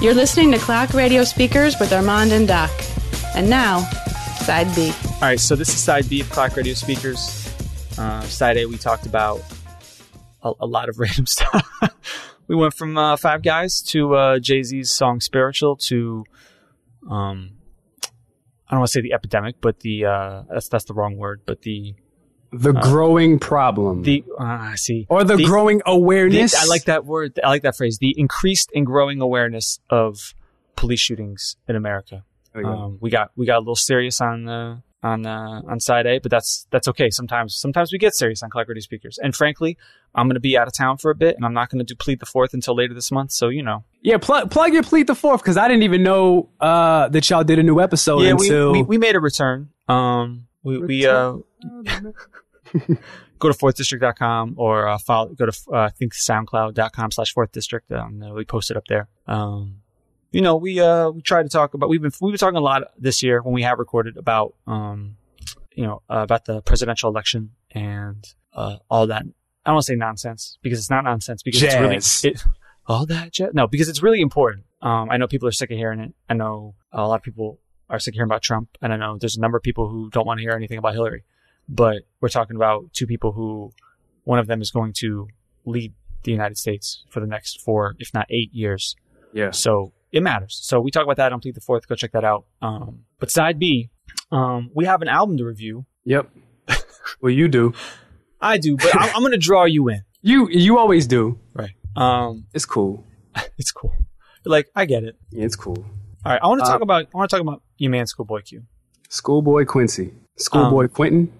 You're listening to Clock Radio Speakers with Armand and Doc. And now, Side B. All right, so this is Side B of Clock Radio Speakers. Uh, side A, we talked about a, a lot of random stuff. we went from uh, Five Guys to uh, Jay Z's song "Spiritual" to, um, I don't want to say the epidemic, but the uh, that's that's the wrong word, but the The growing problem. the uh, I see or the, growing the- awareness. I like that word. I like that phrase. The increased and growing awareness of police shootings in America. Go. Um, we got we got a little serious on the on uh, on side A, but that's that's okay. Sometimes sometimes we get serious on Radio speakers. And frankly, I'm going to be out of town for a bit, and I'm not going to do plead the fourth until later this month. So you know, Yeah, plug plug your plead the fourth because I didn't even know uh, that y'all did a new episode yeah, we, until we we made a return. Um, we we uh go to fourthdistrict.com or uh, follow go to uh, I think soundcloud.com slash fourth district. Um, we post it up there. Um, you know, we uh we try to talk about we've been we've been talking a lot this year when we have recorded about um you know uh, about the presidential election and uh all that. I don't want to say nonsense because it's not nonsense because Jazz. it's really it, all that jazz. No, because it's really important. Um, I know people are sick of hearing it. I know a lot of people are sick of hearing about Trump, and I know there's a number of people who don't want to hear anything about Hillary. But we're talking about two people who, one of them is going to lead the United States for the next four, if not eight years. yeah. So it matters. So we talk about that on Plead the Fourth. Go check that out. Um, but side B, um, we have an album to review. Yep. well, you do. I do, but I'm, I'm going to draw you in. You you always do. Right. Um, It's cool. it's cool. Like I get it. Yeah, it's cool. All right. I want to Uh, talk about. I want to talk about your man, Schoolboy Q. Schoolboy Quincy. Schoolboy Um, Quentin.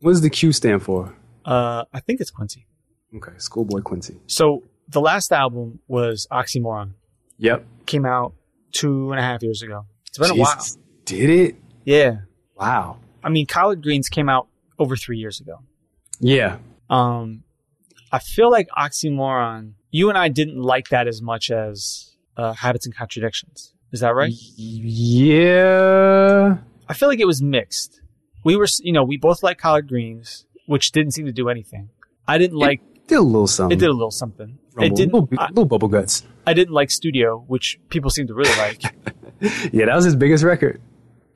What does the Q stand for? Uh, I think it's Quincy. Okay, Schoolboy Quincy. So the last album was Oxymoron. Yep. Came out two and a half years ago. It's been a while. Did it? Yeah. Wow. I mean, Collard Greens came out over three years ago. Yeah. Um, I feel like Oxymoron, you and I didn't like that as much as uh, Habits and Contradictions. Is that right? Yeah. I feel like it was mixed. We were, you know, we both like Collard Greens, which didn't seem to do anything. I didn't like, It Did a little something. it did a little something. Rumble. It didn't, little, I, little bubble guts. I didn't like Studio, which people seem to really like. Yeah, that was his biggest record.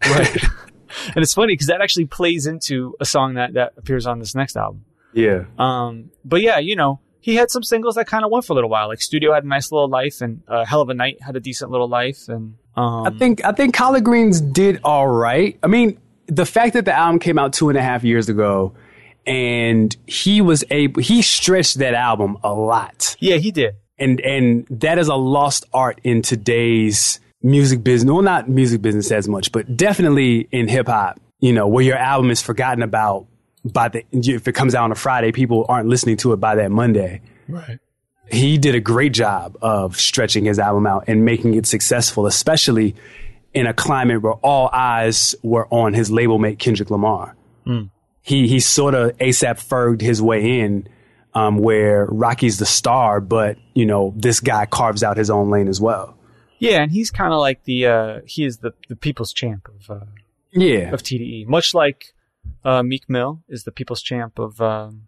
Right. and it's funny because that actually plays into a song that, that appears on this next album. Yeah. Um, but yeah, you know, he had some singles that kind of went for a little while. Like Studio had a nice little life, and uh, Hell of a Night had a decent little life, and um, I think I think Collard Greens did all right. I mean, the fact that the album came out two and a half years ago, and he was able, he stretched that album a lot, yeah, he did. and and that is a lost art in today's music business. Well, not music business as much, but definitely in hip hop. You know, where your album is forgotten about by the if it comes out on a Friday, people aren't listening to it by that Monday Right. he did a great job of stretching his album out and making it successful, especially in a climate where all eyes were on his label mate Kendrick Lamar. He he sort of ASAP Ferged his way in, um, where Rocky's the star, but you know this guy carves out his own lane as well. Yeah, and he's kind of like the uh, he is the the people's champ of uh, Yeah, of TDE, much like uh, Meek Mill is the people's champ of um,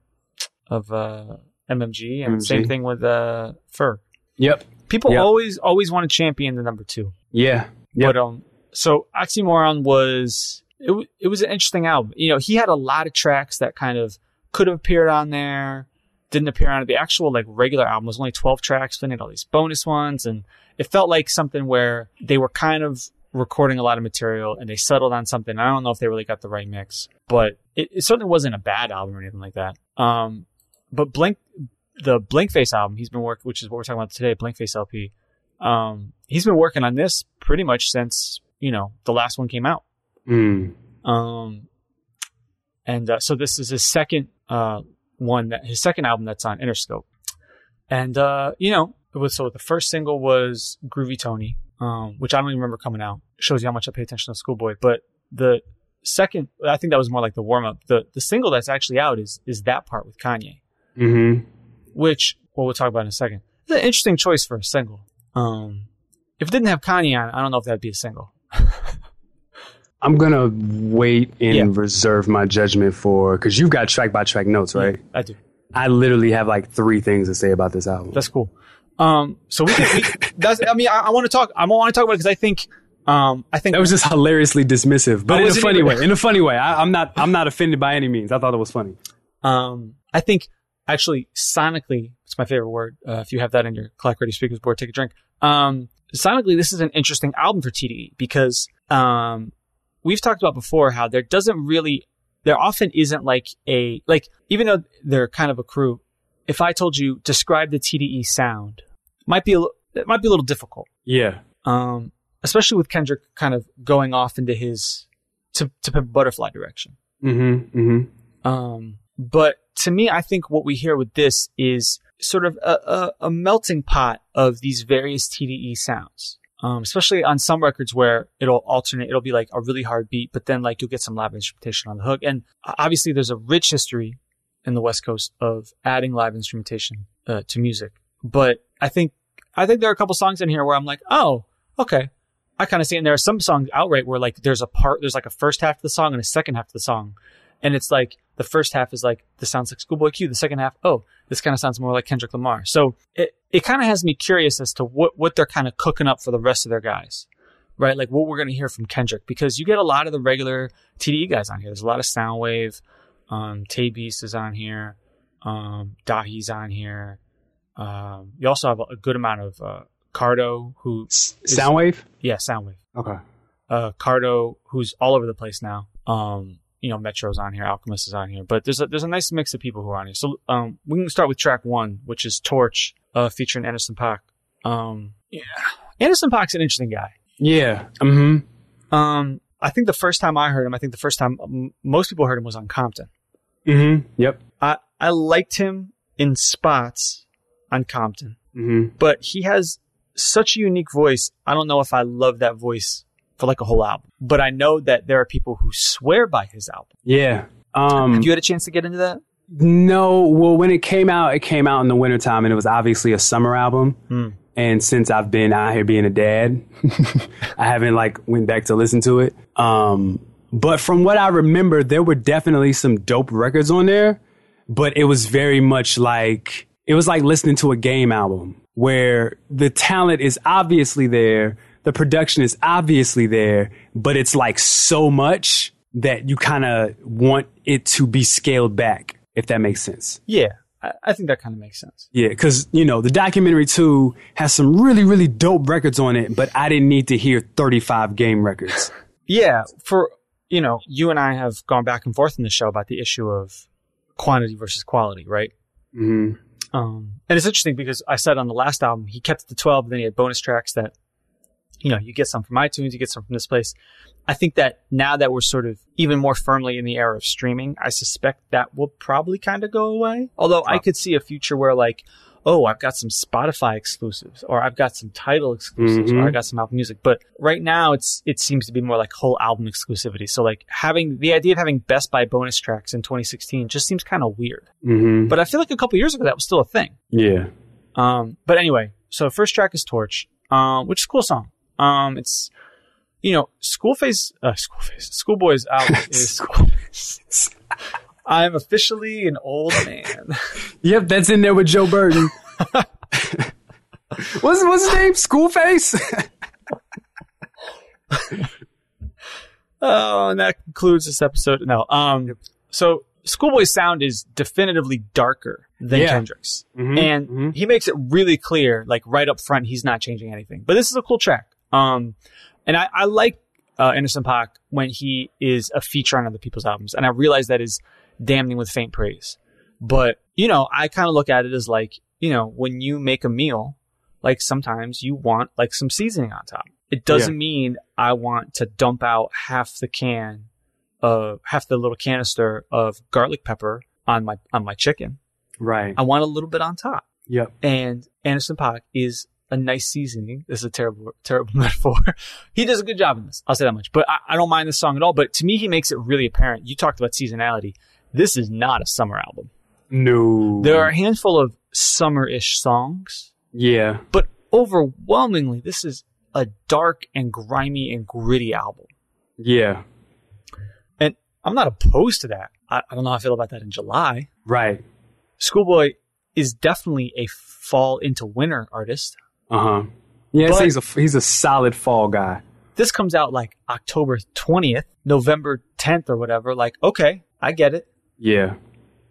of uh, MMG, and MMG. same thing with uh, Ferg. yep, People Yep. always always want to champion the number two. yeah, yep. But um, so Oxymoron was it, it was an interesting album. You know, he had a lot of tracks that kind of could have appeared on there, didn't appear on it. The actual like regular album was only twelve tracks, then it had all these bonus ones, and it felt like something where they were kind of recording a lot of material and they settled on something. I don't know if they really got the right mix, but it, it certainly wasn't a bad album or anything like that. Um, but Blink, the Blinkface album, he's been working, which is what we're talking about today, Blinkface LP. Um, he's been working on this pretty much since you know the last one came out. Mm. Um, and uh, so this is his second uh, one that his second album that's on Interscope. And uh, you know, it was so the first single was Groovy Tony, um, which I don't even remember coming out. Shows you how much I pay attention to Schoolboy. But the second, I think that was more like the warm up. The the single that's actually out is is that part with Kanye, Mm-hmm. which well we'll talk about in a second. It's an interesting choice for a single. Um, if it didn't have Kanye on, I don't know if that'd be a single. I'm gonna wait and Yeah. reserve my judgment for because you've got track by track notes, right? I do. I literally have like three things to say about this album. That's cool. Um, so we can, we, that's, I mean, I, I want to talk, I want to talk about it because I think, um, I think That was just hilariously dismissive, but I in a funny even- way. In a funny way. I, I'm not. I'm not offended by any means. I thought it was funny. Um, I think actually sonically, it's my favorite word. Uh, if you have that in your Clock Radio speakers board, take a drink. Um, sonically, this is an interesting album for TDE because, um, we've talked about before how there doesn't really, there often isn't like a, like, even though they're kind of a crew, if I told you describe the TDE sound, might be a, it might be a little difficult. Yeah. Um, especially with Kendrick kind of going off into his, to, to Butterfly direction. Mm-hmm. Mm-hmm. Um, but to me, I think what we hear with this is sort of a, a, a melting pot of these various TDE sounds. Um, especially on some records where it'll alternate, it'll be like a really hard beat, but then like you'll get some live instrumentation on the hook. And obviously there's a rich history in the West Coast of adding live instrumentation uh, to music. But I think, I think there are a couple songs in here where I'm like, oh, okay. I kind of see, and there are some songs outright where like there's a part, there's like a first half of the song and a second half of the song. And it's like the first half is like, this sounds like Schoolboy Q. The second half, oh, this kind of sounds more like Kendrick Lamar. So it, it kind of has me curious as to what, what they're kind of cooking up for the rest of their guys, right? Like what we're going to hear from Kendrick because you get a lot of the regular TDE guys on here. There's a lot of Soundwave. Um, Tae Beast is on here. Um, Dahi's on here. Um, you also have a, good amount of, uh, Cardo who, S- Soundwave. yeah, Soundwave Okay. uh, Cardo, who's all over the place now. Um, you know, Metro's on here, Alchemist is on here, but there's a, there's a nice mix of people who are on here. So, um, we can start with track one, which is Torch, uh, featuring Anderson Paak. Um, yeah, Anderson Paak's an interesting guy. Yeah. Mm-hmm. Um, I think the first time I heard him, I think the first time um, most people heard him was on Compton. Mm-hmm. Yep. I, I liked him in spots on Compton, Mm-hmm. but he has such a unique voice. I don't know if I love that voice for like a whole album, but I know that there are people who swear by his album. Yeah. Um, Have you had a chance to get into that? no, well, when it came out, it came out in the wintertime and it was obviously a summer album. Hmm. And since I've been out here being a dad, I haven't like went back to listen to it. Um, but from what I remember, there were definitely some dope records on there, but it was very much like, it was like listening to a game album where the talent is obviously there. The production is obviously there, but it's like so much that you kind of want it to be scaled back, if that makes sense. Yeah, I, think that kind of makes sense. Yeah, because you know the documentary too has some really really dope records on it, but I didn't need to hear 35 game records. Yeah, for you know, you and I have gone back and forth in the show about the issue of quantity versus quality, right? hmm Um, and it's interesting because I said on the last album he kept the 12, but then he had bonus tracks that, you know, you get some from iTunes, you get some from this place. I think that now that we're sort of even more firmly in the era of streaming, I suspect that will probably kind of go away. Although I could see a future where like, oh, I've got some Spotify exclusives, or I've got some Tidal exclusives, or Mhm. I got some Apple Music. But right now, it's it seems to be more like whole album exclusivity. So like having the idea of having Best Buy bonus tracks in 2016 just seems kind of weird. hmm But I feel like a couple years ago that was still a thing. Yeah. Um, but anyway, so first track is Torch, um, which is a cool song. Um, it's, you know, Schoolface, uh, Schoolface, Schoolboy's out is, I'm officially an old man. Yep, that's in there with Joe Burton. what's what's his name? Schoolface. oh, and that concludes this episode. No, um, so Schoolboy's sound is definitively darker than Yeah. Kendrick's. Mhm, and mhm. he makes it really clear, like right up front, he's not changing anything. But this is a cool track. Um, and I, I like uh, Anderson Paak when he is a feature on other people's albums, and I realize that is damning with faint praise. But you know, I kind of look at it as like, you know, when you make a meal, like sometimes you want like some seasoning on top. It doesn't mean I want to dump out half the can of half the little canister of garlic pepper on my on my chicken. Right. I want a little bit on top. Yep. And Anderson Paak is a nice seasoning. This is a terrible, terrible metaphor. he does a good job in this. I'll say that much. But I, I don't mind this song at all. But to me, he makes it really apparent. You talked about seasonality. This is not a summer album. No. There are a handful of summer-ish songs, Yeah. but overwhelmingly, this is a dark and grimy and gritty album. Yeah. And I'm not opposed to that. I, I don't know how I feel about that in July. Right. Schoolboy is definitely a fall into winter artist. Uh huh. Yeah, so he's a he's a solid fall guy. This comes out like October 20th, November 10th or whatever. Like, okay, I get it. Yeah.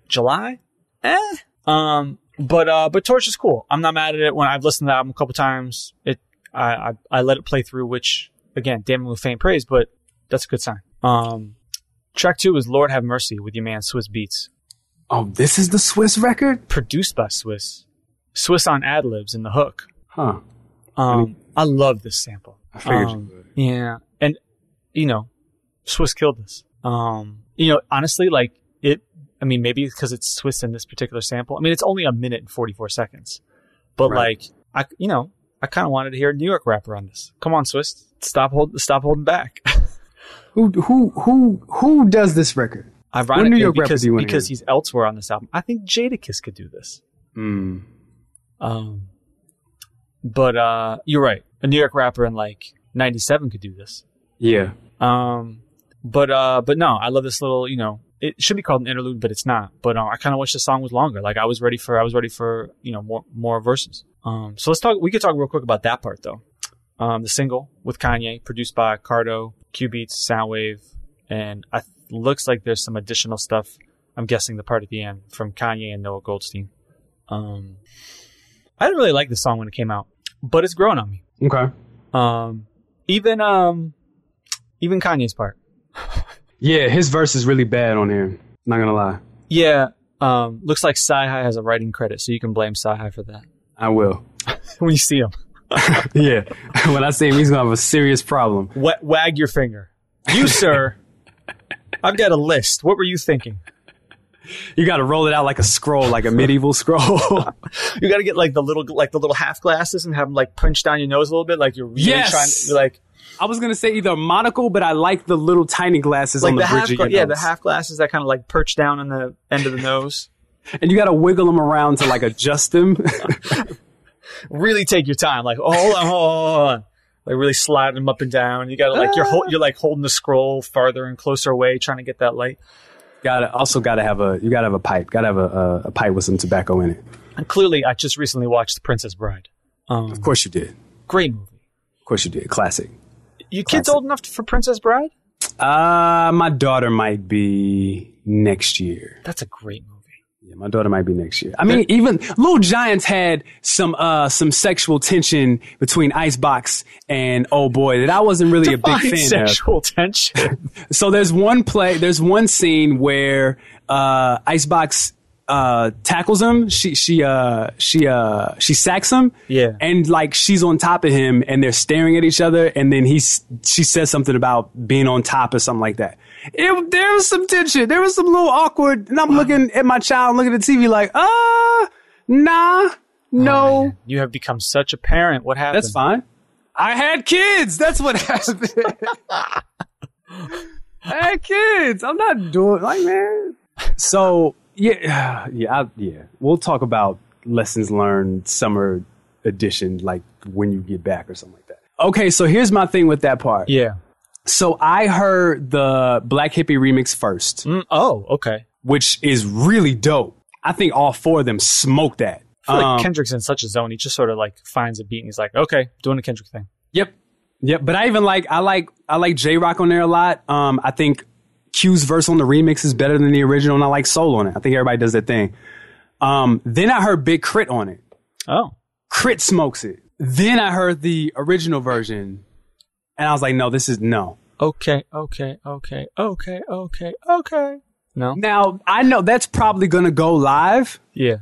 July? Eh. Um, but, uh, but Torch is cool. I'm not mad at it when I've listened to the album a couple times. It, I, I, I let it play through, which again, damn with faint praise, but that's a good sign. Um, track two is Lord Have Mercy with your man Swizz Beatz, Oh, this is the Swizz record? produced by Swizz. Swizz on ad libs in the hook. Huh. Um, I love this sample. I figured Um, you would. Yeah. And, you know, Swizz killed this. Um, you know, honestly, like it, I mean, maybe because it's Swizz in this particular sample. I mean, it's only a minute and 44 seconds, but Right. like, I, you know, I kind of wanted to hear a New York rapper on this. Come on, Swizz. Stop hold, stop holding back. Who who who who does this record? Ironically, New York because, because hear? he's elsewhere on this album. I think Jadakiss could do this. Mm. Um, but, uh, you're right. A New York rapper in like 97 could do this. Yeah. Um, but uh, but no, I love this little. You know, it should be called an interlude, but it's not. But uh, I kind of wish the song was longer. Like I was ready for, I was ready for you know more more verses. Um, so let's talk. We could talk real quick about that part though. Um, the single with Kanye, produced by Cardo, Q Beats, Soundwave, and I looks like there's some additional stuff. I'm guessing the part at the end from Kanye and Noah Goldstein. Um, I didn't really like this song when it came out, but it's grown on me. Okay. Um, even um, even Kanye's part. Yeah, his verse is really bad on here. Not gonna lie. Yeah, um, looks like CyHi has a writing credit, so you can blame CyHi for that I will. when you see him. yeah. when I see him, he's gonna have a serious problem. W- wag your finger. You, sir. I've got a list. What were you thinking? You got to roll it out like a scroll, like a medieval scroll. You got to get like the little, like the little half glasses and have them like punch down your nose a little bit, like you're really Yes! trying. You're like, I was gonna say either a monocle, but I like the little tiny glasses like on the, the bridge half, yeah, nose. the half glasses that kind of like perch down on the end of the nose. and you got to wiggle them around to like adjust them. really take your time. Like, oh, hold on, hold on. Like really slide them up and down. You gotta like you're you're like holding the scroll farther and closer away, trying to get that light. Gotta also gotta have a you gotta have a pipe. Gotta have a, a, a pipe with some tobacco in it. And clearly, I just recently watched The Princess Bride. Um, Of course you did. great movie. Of course you did. Classic. You kids Classic. old enough for Princess Bride? Uh my daughter might be next year. That's a great movie. Yeah, my daughter might be next year. I mean, even Little Giants had some uh some sexual tension between Icebox and Oh Boy that I wasn't really a big fan of. sexual tension. So there's one play, there's one scene where uh, Icebox uh, tackles him. She she uh, she uh, she sacks him. Yeah. And like she's on top of him, and they're staring at each other, and then he's she says something about being on top or something like that. It, there was some tension. There was some little awkward, and I'm looking at my child, looking at the TV, like, uh, nah, no. you have become such a parent. What happened? That's fine. I had kids. That's what happened. I had kids. I'm not doing like man. So yeah, yeah, I, yeah. We'll talk about lessons learned summer edition, like when you get back or something like that. Okay, so here's my thing with that part. Yeah. So I heard the Black Hippy remix first, Mm, oh, okay. which is really dope. I think all four of them smoked that. I feel Um, like Kendrick's in such a zone. He just sort of like finds a beat and he's like, okay, doing the Kendrick thing. Yep. Yep. But I even like I like I like Jay Rock on there a lot. Um I think Q's verse on the remix is better than the original and I like Soul on it. I think everybody does that thing. Um then I heard Big K.R.I.T. on it. Oh, Crit smokes it. Then I heard the original version and I was like, no, this is no. Okay, okay, okay, okay, okay, okay. No? Now I know that's probably gonna go live. Yeah.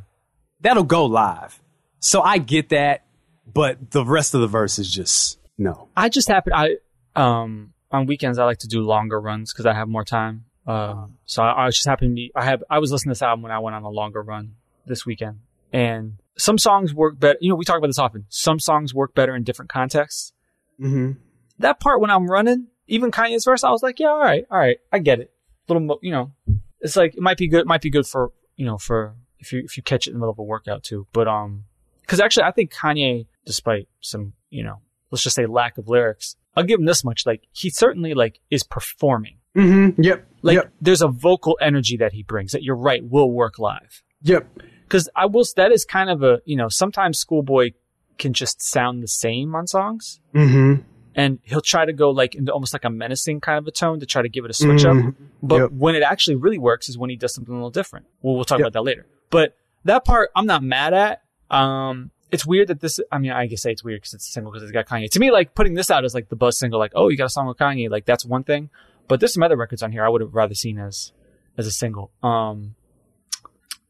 That'll go live. So I get that, but the rest of the verse is just no. I just happen I um on weekends I like to do longer runs because I have more time. Um, so I, I was just happened to be I have I was listening to this album when I went on a longer run this weekend, and some songs work better. You know, we talk about this often. Some songs work better in different contexts. Mm-hmm. That part when I'm running, even Kanye's verse, I was like, yeah, all right, all right, I get it. little, mo- you know, it's like it might be good. It might be good for you know for if you if you catch it in the middle of a workout too. But um, because actually I think Kanye, despite some you know let's just say lack of lyrics, I'll give him this much: like he certainly like is performing. Mm-hmm. Yep. Like yep. there's a vocal energy that he brings that you're right will work live. Yep. because I will. That is kind of a you know sometimes Schoolboy can just sound the same on songs, Mm-hmm. And he'll try to go like into almost like a menacing kind of a tone to try to give it a switch up. Mhm. But Yep. when it actually really works is when he does something a little different. Well, we'll talk Yep. about that later. But that part, I'm not mad at. Um, it's weird that this. I mean, I guess say it's weird because it's a single because it's got Kanye. To me, like putting this out as like the buzz single, like oh, you got a song with Kanye, like that's one thing. But there's some other records on here I would have rather seen as as a single. Um,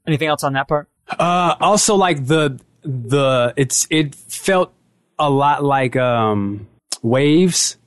anything else on that part? Uh, also like the the it's it felt a lot like um waves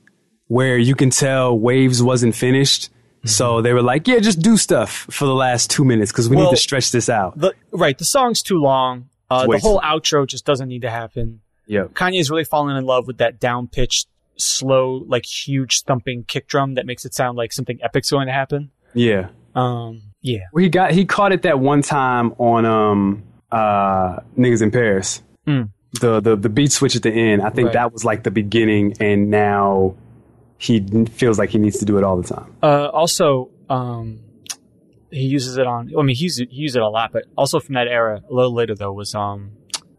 where you can tell waves wasn't finished so they were like yeah just do stuff for the last two minutes because we Well- need to stretch this out The right, the song's too long. Uh, the whole outro just doesn't need to happen. Yeah. Kanye's really fallen in love with that down pitched, slow, like huge thumping kick drum that makes it sound like something epic's going to happen. yeah Um, yeah. well, he got he caught it that one time on um uh niggas in paris Mm. The, the the beat switch at the end i think Right. that was like the beginning and now he feels like he needs to do it all the time Uh, also, um, he uses it on. I mean, he used it, he used it a lot, but also from that era, a little later though, was um,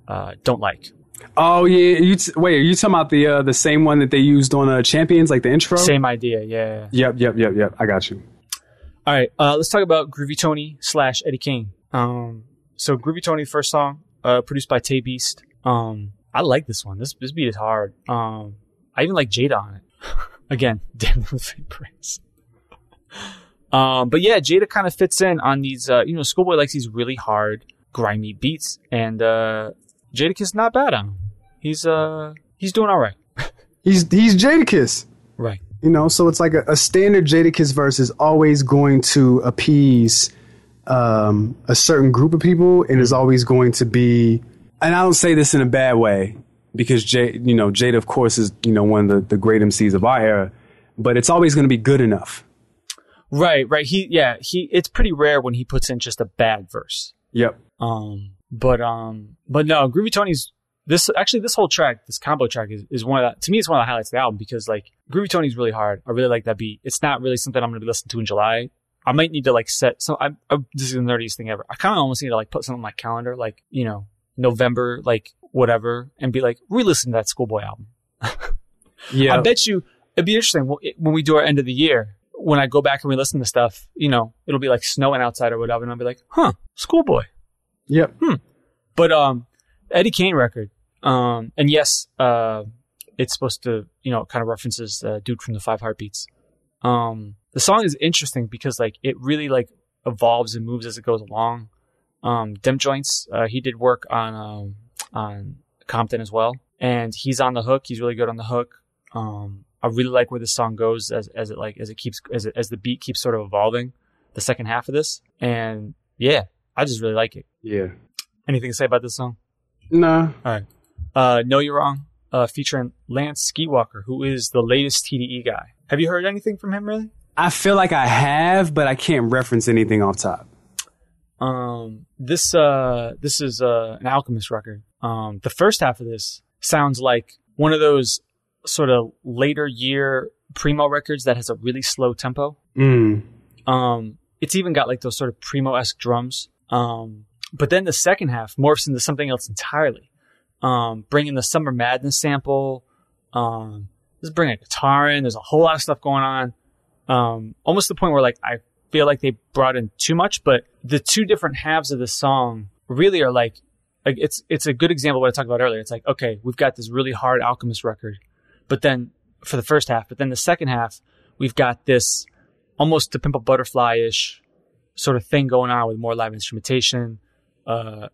uh, "Don't Like." Oh yeah, you t- wait. Are you talking about the uh, the same one that they used on uh, Champions, like the intro? Same idea, yeah. Yep, yep, yep, yep. I got you. All right, uh, let's talk about Groovy Tony slash Eddie Kane. Um, so Groovy Tony, first song, uh, produced by Tae Beast. Um, I like this one. This this beat is hard. Um, I even like Jada on it. Again, damn with fake praise. Um, but yeah, Jada kind of fits in on these. Uh, you know, Schoolboy likes these really hard, grimy beats, and uh, Jadakiss not bad on him. He's uh he's doing all right. He's he's Jadakiss. Right. You know, so it's like a, a standard Jadakiss verse is always going to appease um, a certain group of people, and is always going to be. And I don't say this in a bad way because Jay, you know, Jada, of course, is you know one of the, the great MCs of our era, but it's always going to be good enough. Right. Right. He yeah he. It's pretty rare when he puts in just a bad verse. Yep. Um, but um, but no, Groovy Tony's this actually this whole track, this combo track is, is one of the, to me it's one of the highlights of the album because like Groovy Tony's really hard. I really like that beat. It's not really something I'm going to be listening to in July. I might need to like set so I, I this is the nerdiest thing ever. I kind of almost need to like put something on my calendar, like you know November, like whatever, and be like re-listen to that Schoolboy album. Yeah. I bet you it'd be interesting when- we do our end of the year. When I go back and re-listen to stuff, you know, it'll be like snowing outside or whatever, and I'll be like, "Huh, Schoolboy." Yep. But um, Eddie Kane record. Um, and yes, uh, it's supposed to, you know, kind of references uh, dude from the Five Heartbeats. Um, the song is interesting because like it really like evolves and moves as it goes along. Um, Dem Jointz, uh, he did work on um, on Compton as well, and he's on the hook. He's really good on the hook. Um, I really like where this song goes as as it like as it keeps as it, as the beat keeps sort of evolving. The second half of this, and yeah, I just really like it. Yeah. Anything to say about this song? Nah. All right. Uh, no, you're wrong. Uh, featuring Lance Skiiiwalker, who is the latest TDE guy. Have you heard anything from him, really? I feel like I have, but I can't reference anything off top. Um, this uh, this is uh, an Alchemist record. Um, the first half of this sounds like one of those sort of later year primo records that has a really slow tempo. Mm. Um, it's even got like those sort of primo esque drums. Um, but then the second half morphs into something else entirely. Um, bringing the Summer Madness sample. Um, just bring a guitar in. There's a whole lot of stuff going on. Um, almost to the point where like I feel like they brought in too much, but the two different halves of the song really are like, like it's it's a good example of what I talked about earlier. It's like okay, we've got this really hard Alchemist record, but then for the first half, but then the second half, we've got this almost to pimp a butterfly ish sort of thing going on with more live instrumentation, uh,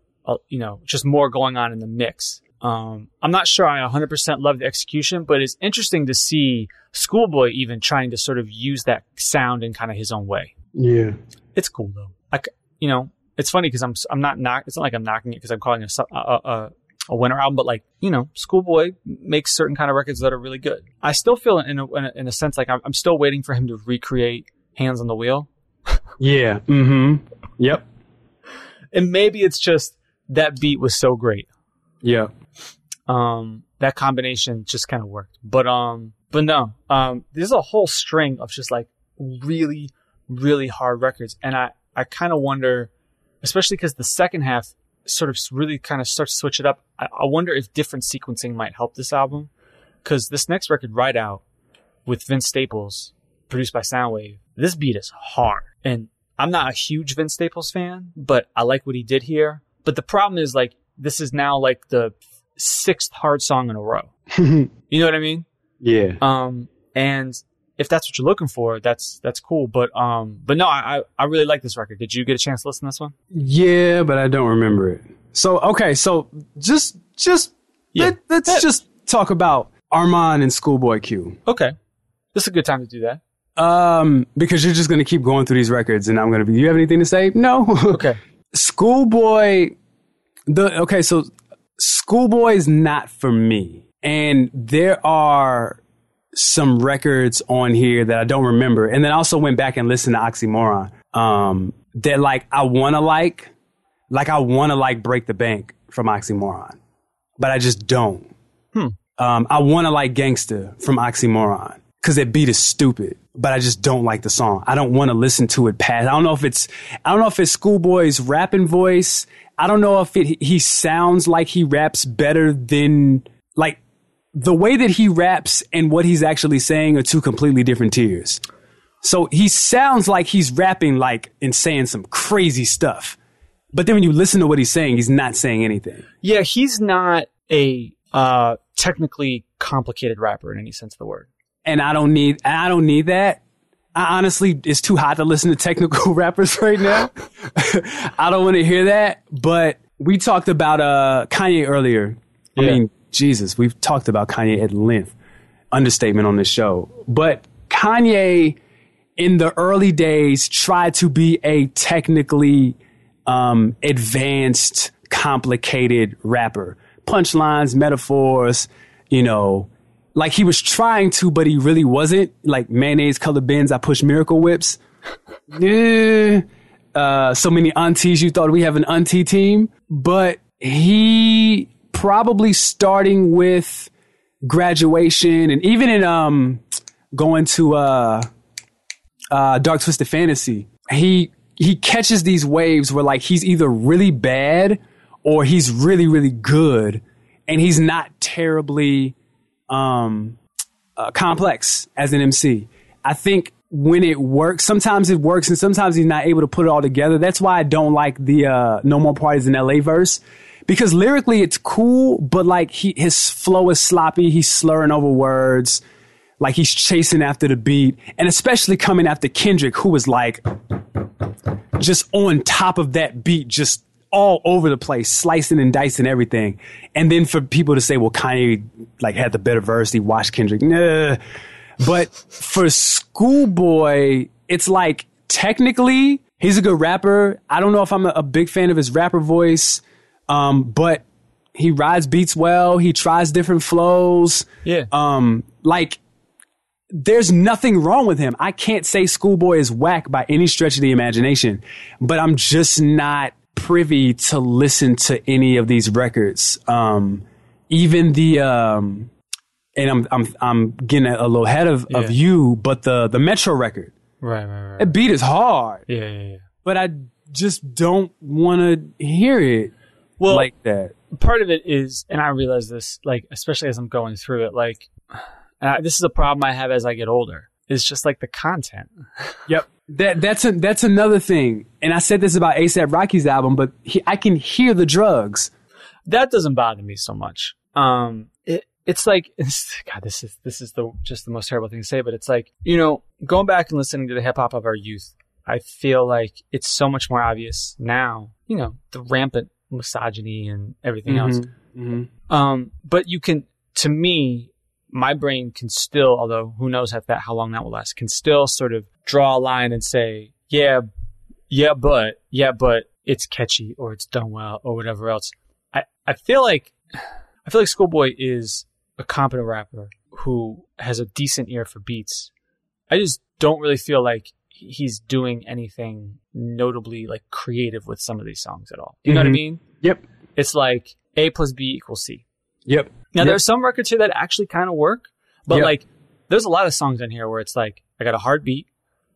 you know, just more going on in the mix. Um, I'm not sure I 100% love the execution, but it's interesting to see Schoolboy even trying to sort of use that sound in kind of his own way. Yeah. It's cool though. I, you know, it's funny because I'm I'm not knock. It's not like I'm knocking it because I'm calling it a, su- a, a a winter album, but like you know, Schoolboy makes certain kind of records that are really good. I still feel in a, in a, in a sense like I'm, I'm still waiting for him to recreate Hands on the Wheel, Yeah. Mm-hmm. Yep. and maybe it's just that beat was so great. Yeah. um that combination just kind of worked but um but no um there's a whole string of just like really really hard records and i i kind of wonder especially because the second half sort of really kind of starts to switch it up. I, I wonder if different sequencing might help this album. Cause this next record, Ride Out, with Vince Staples, produced by Soundwave, this beat is hard. And I'm not a huge Vince Staples fan, but I like what he did here. But the problem is like, this is now like the sixth hard song in a row. you know what I mean? Yeah. Um, and if that's what you're looking for, that's that's cool. But um, but no, I I really like this record. Did you get a chance to listen to this one? Yeah, but I don't remember it. So okay, so just just Yeah. let, us just talk about Armand and Schoolboy Q. Okay, this is a good time to do that. Um, because you're just gonna keep going through these records, and I'm gonna be. You have anything to say? No. Okay, Schoolboy. The okay, so Schoolboy is not for me, and there are some records on here that I don't remember, and then I also went back and listened to Oxymoron. Um, that like I want to like, like I want to like Break the Bank from Oxymoron, but I just don't. Um, I want to like Gangsta from Oxymoron because that beat is stupid, but I just don't like the song. I don't want to listen to it past. I don't know if it's, I don't know if it's Schoolboy's rapping voice. I don't know if it, he sounds like he raps better than, like, the way that he raps and what he's actually saying are two completely different tiers. So he sounds like he's rapping like and saying some crazy stuff. But then when you listen to what he's saying, he's not saying anything. yeah, he's not a uh technically complicated rapper in any sense of the word. and I don't need I don't need that. I honestly, it's too hot to listen to technical rappers right now. I don't want to hear that. But we talked about uh, Kanye earlier. I mean, Jesus, we've talked about Kanye at length. Understatement on this show. But Kanye, in the early days, tried to be a technically um, advanced, complicated rapper. Punchlines, metaphors, you know, like he was trying to, but he really wasn't. Like mayonnaise colored Benz, I push miracle whips. Eh, uh, so many aunties, you thought we have an auntie team, but he probably starting with graduation and even in um going to uh uh Dark Twisted Fantasy, he he catches these waves where like he's either really bad or he's really really good, and he's not terribly um uh, complex as an MC. I think when it works, sometimes it works and sometimes he's not able to put it all together. That's why I don't like the uh, No More Parties in LA verse because lyrically it's cool, but like he, his flow is sloppy. He's slurring over words. Like he's chasing after the beat and especially coming after Kendrick, who was like just on top of that beat, just all over the place, slicing and dicing everything. And then for people to say, well, Kanye like had the better verse, he watched Kendrick. Nah. But for Schoolboy, it's like technically he's a good rapper. I don't know if I'm a, a big fan of his rapper voice, um, but he rides beats well. He tries different flows. Yeah. Um, like there's nothing wrong with him. I can't say Schoolboy is whack by any stretch of the imagination, but I'm just not privy to listen to any of these records. Um, even the um, and I'm I'm I'm getting a little ahead of, Yeah. of you, but the the Metro record, right, right, right. that beat is hard, Yeah, yeah, yeah. but I just don't want to hear it Well, like that. part of it is, and I realize this, like, especially as I'm going through it, like, I, this is a problem I have as I get older. It's just like the content. Yep. That that's a, that's another thing. And I said this about ASAP Rocky's album, but he, I can hear the drugs. That doesn't bother me so much. Um, it, it's like, it's, God, this is this is the just the most terrible thing to say, but it's like you know, going back and listening to the hip hop of our youth, I feel like it's so much more obvious now. You know, the rampant misogyny and everything else. Mm-hmm. Um, but you can, to me, my brain can still, although who knows if that how long that will last, can still sort of draw a line and say, yeah, yeah, but yeah, but it's catchy or it's done well or whatever else. I I feel like I feel like Schoolboy is a competent rapper who has a decent ear for beats. I just don't really feel like he's doing anything notably like creative with some of these songs at all. You know what I Mhm. mean? Yep. It's like A plus B equals C. Yep. Now Yep. there are some records here that actually kind of work, but Yep. like there's a lot of songs in here where it's like I got a hard beat.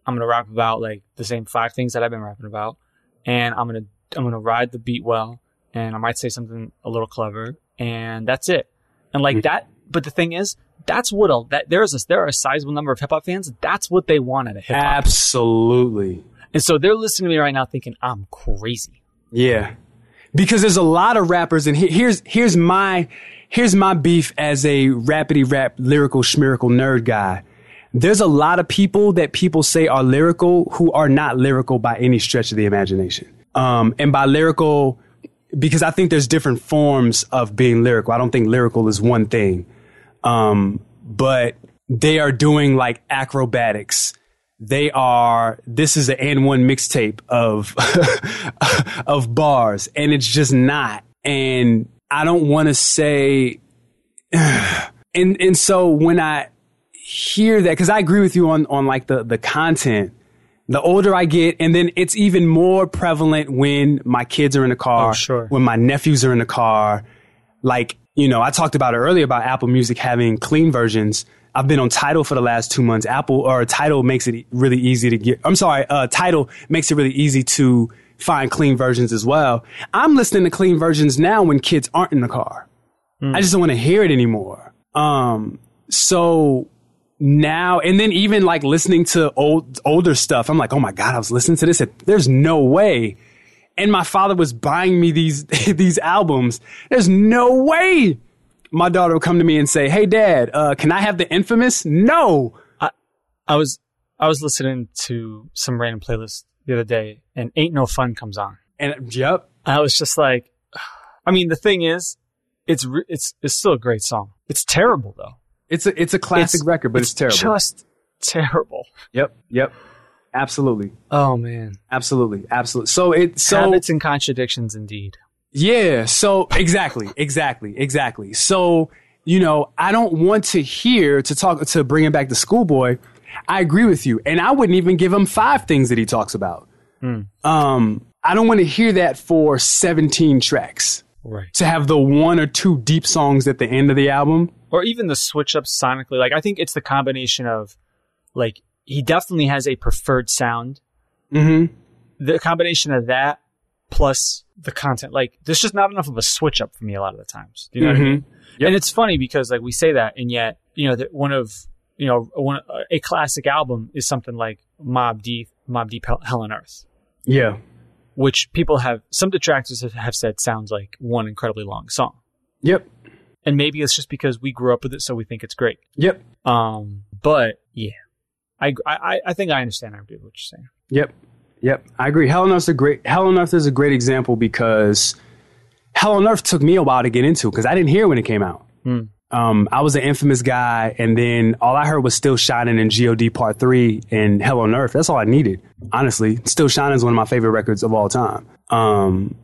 I'm gonna rap about like the same five things that I've been rapping about, and I'm gonna I'm gonna ride the beat well, and I might say something a little clever, and that's it. And like Mhm. that, but the thing is, that's what a, that there's a there are a sizable number of hip hop fans. That's what they want out of hip hop, Absolutely. And so they're listening to me right now, thinking I'm crazy. Yeah. Because there's a lot of rappers and here's here's my here's my beef as a rapidy rap lyrical schmirical nerd guy. There's a lot of people that people say are lyrical who are not lyrical by any stretch of the imagination. Um, and by lyrical, because I think there's different forms of being lyrical. I don't think lyrical is one thing. Um, but they are doing like acrobatics. They are, this is an N1 mixtape of, of bars and it's just not. And I don't want to say, and, and so when I hear that, cause I agree with you on, on like the, the content, the older I get, and then it's even more prevalent when my kids are in the oh, car, Oh, sure. when my nephews are in the car. Like, you know, I talked about it earlier about Apple Music having clean versions. I've been on Tidal for the last two months. Apple or Tidal makes it really easy to get. I'm sorry, uh, Tidal makes it really easy to find clean versions as well. I'm listening to clean versions now when kids aren't in the car. I just don't want to hear it anymore. Um, so now and then even like listening to old older stuff, I'm like, oh my god, I was listening to this. There's no way. And my father was buying me these these albums. There's no way. My daughter would come to me and say, "Hey, Dad, uh, can I have the Infamous?" No. I was I was listening to some random playlist the other day, and "Ain't No Fun" comes on. And yep, I was just like, I mean, the thing is, it's it's it's still a great song. It's terrible though. it's a it's a classic It's- record, but it's, terrible. Just terrible. yep, yep, absolutely, Oh man. absolutely, absolutely. So it so Habits and contradictions indeed. Yeah. So exactly, exactly, exactly. So, you know, I don't want to hear to talk to bring it back to schoolboy. I agree with you. And I wouldn't even give him five things that he talks about. Um, I don't want to hear that for 17 tracks Right. to have the one or two deep songs at the end of the album. Or even the switch up sonically. Like I think it's the combination of like he definitely has a preferred sound. Mm-hmm. The combination of that plus the content, like there's just not enough of a switch up for me a lot of the times. Do you know what I mean? Yep. And it's funny because like we say that, and yet you know that one of you know one a classic album is something like Mobb Deep, Mobb Deep Hell, on Earth, Yeah. which people have some detractors have- have said sounds like one incredibly long song, Yep. and maybe it's just because we grew up with it, so we think it's great. Yep. Um, but yeah, I I I think I understand. What you're saying. Yep. Yep. I agree. Hell on Earth's a great Hell on Earth is a great example because Hell on Earth took me a while to get into because I didn't hear when it came out. Hmm. Um, I was an infamous guy, and then all I heard was Still Shining and God Part Three and Hell on Earth. That's all I needed, honestly. Still Shining is one of my favorite records of all time. Um,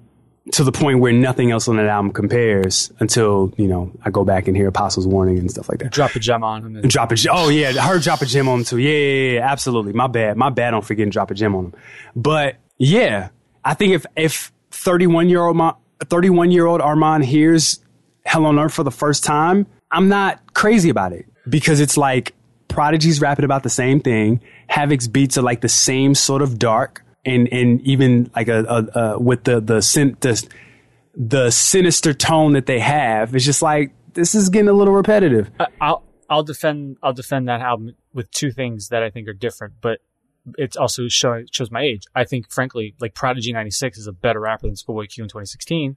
to the point where nothing else on that album compares until you know I go back and hear Apostles' Warning and stuff like that. Drop a gem on him. And, Drop a gem. Oh yeah, I heard drop a gem on him too. Yeah, yeah, yeah, absolutely. My bad. My bad on forgetting drop a gem on him. But yeah, I think if if 31 year old 31 year old Armand hears Hell on Earth for the first time, I'm not crazy about it because it's like Prodigy's rapping about the same thing. Havoc's beats are like the same sort of dark and and even like a, a, a with the the, sin, the the sinister tone that they have. It's just like this is getting a little repetitive. I- I'll I'll defend I'll defend that album with two things that I think are different, but it's also show, shows my age. I think, frankly, like Prodigy '96 is a better rapper than Schoolboy Q in 2016,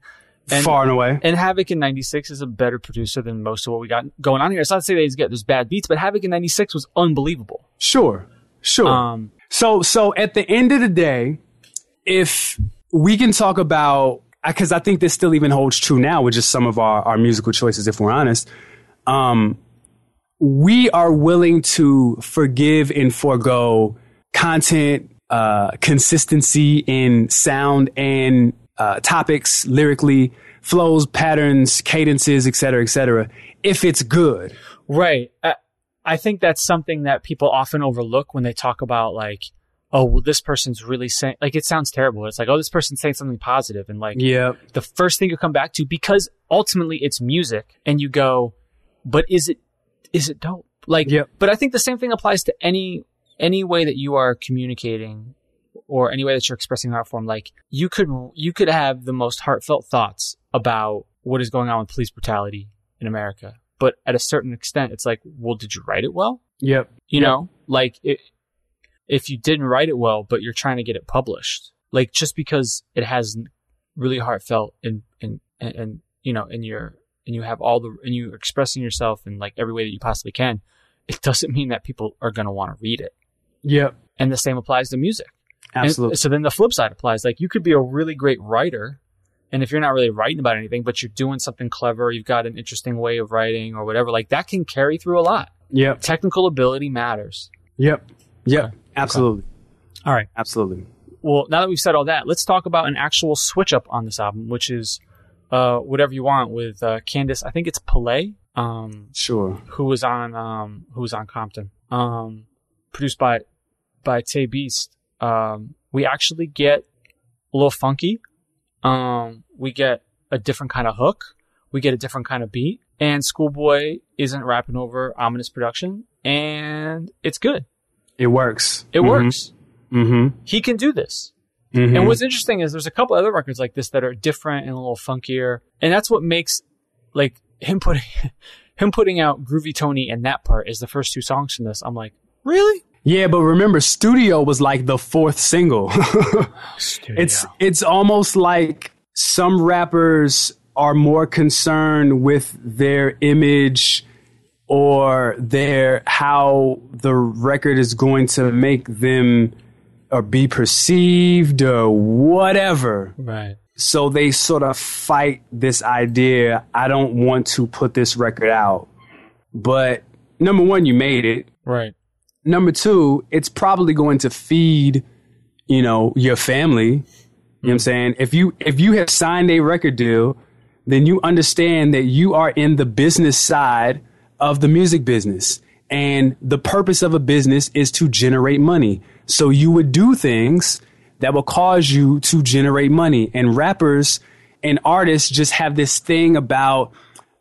and far and away. and Havoc in '96 is a better producer than most of what we got going on here. It's not to say that he's get there's bad beats, but Havoc in '96 was unbelievable. Sure, sure. Um, so, so at the end of the day, if we can talk about, because I think this still even holds true now with just some of our, our musical choices, if we're honest, um, we are willing to forgive and forego content, uh, consistency in sound and uh, topics, lyrically, flows, patterns, cadences, et cetera, et cetera, if it's good. Right. I, I think that's something that people often overlook when they talk about like, oh, well, this person's really saying, like, it sounds terrible. It's like, oh, this person's saying something positive, and like, Yeah. the first thing you come back to because ultimately it's music, and you go, but is it, is it dope? Like, yeah. but I think the same thing applies to any any way that you are communicating or any way that you're expressing art form, like you could you could have the most heartfelt thoughts about what is going on with police brutality in America, but at a certain extent, it's like, well, did you write it well? Yep. You Yep. know, like it, if you didn't write it well, but you're trying to get it published, like just because it has really heartfelt and and and, and you know, and you're and you have all the and you're expressing yourself in like every way that you possibly can, it doesn't mean that people are going to want to read it. Yep. And the same applies to music. And Absolutely. so then the flip side applies. Like you could be a really great writer, and if you're not really writing about anything, but you're doing something clever, you've got an interesting way of writing or whatever, like that can carry through a lot. Yeah. Technical ability matters. Yep. Yep. Okay. Absolutely. All right. Absolutely. Well, now that we've said all that, let's talk about an actual switch up on this album, which is uh, whatever you want with uh, Candice. I think it's Pillay, um, Sure. who was on um, who was on Compton, um, produced by by Tae Beast. Um, we actually get a little funky. Um, we get a different kind of hook. We get a different kind of beat. And Schoolboy isn't rapping over ominous production, and it's good. It works. It works. Mm-hmm. He can do this. mm-hmm. And what's interesting is there's a couple other records like this that are different and a little funkier, and that's what makes like him putting him putting out Groovy Tony and that part is the first two songs from this. I'm like, really? Yeah, but remember, Studio was like the fourth single. it's it's almost like some rappers are more concerned with their image or their how the record is going to make them or be perceived or whatever. right. So they sort of fight this idea. I don't want to put this record out. But number one, you made it. Right. Number two, it's probably going to feed, you know, your family. You know what I'm mm-hmm. saying? If you if you have signed a record deal, then you understand that you are in the business side of the music business. And the purpose of a business is to generate money. So you would do things that will cause you to generate money. And rappers and artists just have this thing about,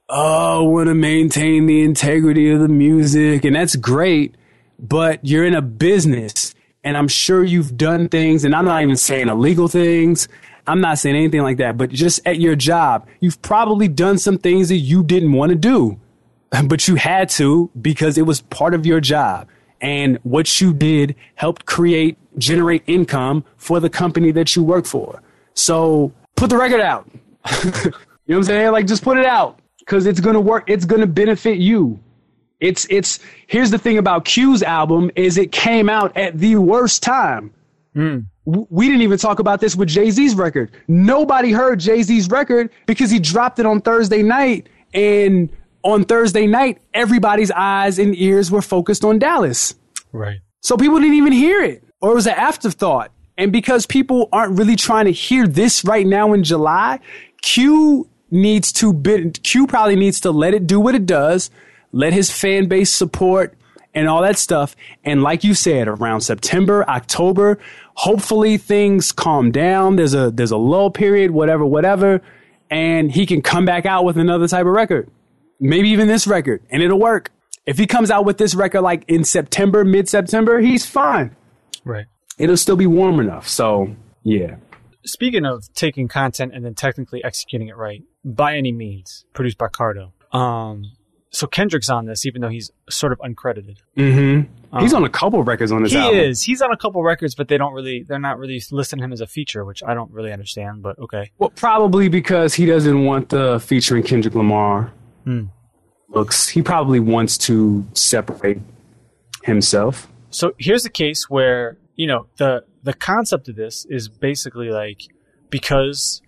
oh, I want to maintain the integrity of the music. And that's great but you're in a business and I'm sure you've done things and I'm not even saying illegal things. I'm not saying anything like that, but just at your job, you've probably done some things that you didn't want to do, but you had to because it was part of your job. And what you did helped create, generate income for the company that you work for. So put the record out. you know what I'm saying? Like just put it out because it's going to work. It's going to benefit you. It's it's here's the thing about Q's album is it came out at the worst time. Hmm. W- We didn't even talk about this with Jay Z's record. Nobody heard Jay Z's record because he dropped it on Thursday night, and on Thursday night, everybody's eyes and ears were focused on Dallas. Right. So people didn't even hear it, or it was an afterthought. And because people aren't really trying to hear this right now in July, Q needs to bit, Q probably needs to let it do what it does, let his fan base support and all that stuff. And like you said, around September, October, hopefully things calm down. There's a there's a lull period, whatever, whatever, and he can come back out with another type of record. Maybe even this record, and it'll work. If he comes out with this record like in September, mid September, he's fine. Right. It'll still be warm enough. So yeah. Speaking of taking content and then technically executing it right, by any means, produced by Cardo. Um, so Kendrick's on this, even though he's sort of uncredited. Mm-hmm. he's on a couple records on this He album. is. He's on a couple records, but they don't really, they're not really listing him as a feature, which I don't really understand, but okay. Well, probably because he doesn't want the featuring Kendrick Lamar Hmm. looks. He probably wants to separate himself. So here's a case where, you know, the, the concept of this is basically like, because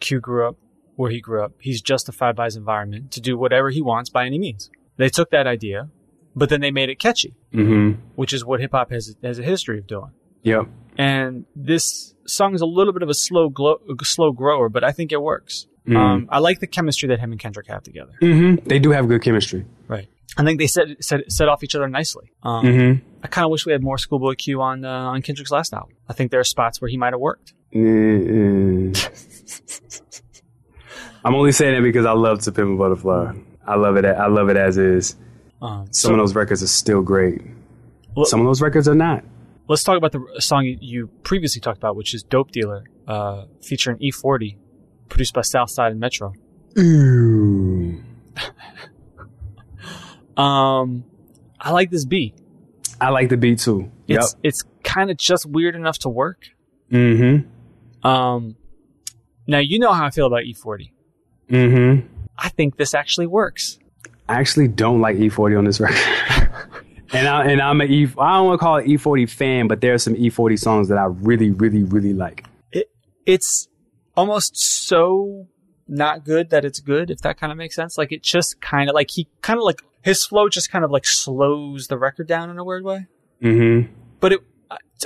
Q grew up where he grew up, he's justified by his environment to do whatever he wants by any means. They took that idea, but then they made it catchy, Mm-hmm. which is what hip hop has, has a history of doing. Yep. and this song is a little bit of a slow glow, slow grower, but I think it works. Mm. Um, I like the chemistry that him and Kendrick have together. Mm-hmm. They do have good chemistry. Right. I think they set set, set off each other nicely. Um, Mm-hmm. I kind of wish we had more Schoolboy Q on uh, on Kendrick's last album. I think there are spots where he might have worked. Mm-mm. I'm only saying that because I love To Pimp a Butterfly. I love it. I love it as is. Um, Some of those records are still great. Well- Some of those records are not. let's talk about the song you previously talked about, which is "Dope Dealer," uh, featuring E40, produced by Southside and Metro. Ooh. Um, I like this beat. I like the beat too. Yep. It's it's kind of just weird enough to work. Mm-hmm. Um, now you know how I feel about E40. Mm-hmm. I think this actually works. I actually don't like E40 on this record. and I and I'm a E I don't want to call it E40 fan, but there are some E40 songs that I really, really, really like. It it's almost so not good that it's good, if that kind of makes sense. Like it just kind of like he kind of like his flow just kind of like slows the record down in a weird way. Mm-hmm. But it,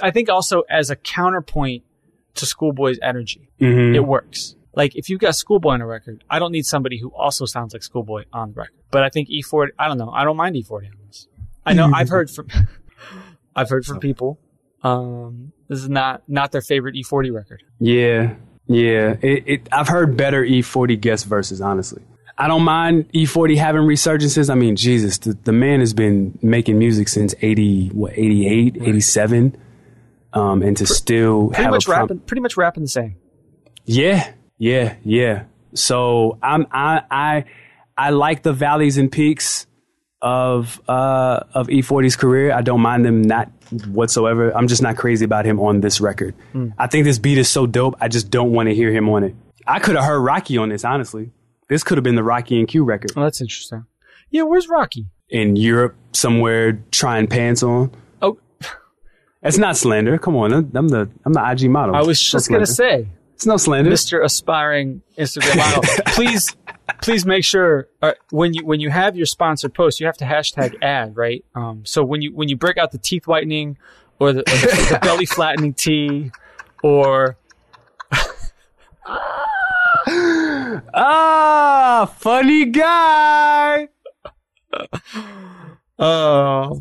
I think also as a counterpoint to Schoolboy's energy, Mm-hmm. it works. Like if you've got Schoolboy on a record, I don't need somebody who also sounds like Schoolboy on the record. But I think E40, I don't know, I don't mind E40 on this. I know I've heard from, I've heard from people, um, this is not not their favorite E40 record. Yeah, yeah. It, it, I've heard better E40 guest verses, honestly. I don't mind E40 having resurgences. I mean, Jesus, the, the man has been making music since 80, what, 88, 87. Um, and to still Pretty have much a prom- rapping, pretty much rapping the same. Yeah, yeah, yeah. So I'm I I I like the valleys and peaks of uh of E40's career. I don't mind them not whatsoever. I'm just not crazy about him on this record. I think this beat is so dope. I just don't want to hear him on it. I could have heard Rocky on this, honestly. This could have been the Rocky and Q record Oh, that's interesting. Yeah, where's Rocky? in Europe somewhere trying pants on. Oh, It's not slander. Come on, I'm the I'm the IG model. I was just gonna say, it's no slander. Mr. Aspiring Instagram model, please, please make sure uh, when you when you have your sponsored post, you have to hashtag ad, right? Um, so when you when you break out the teeth whitening or the, or the, the belly flattening tea, or Ah, funny guy. Oh,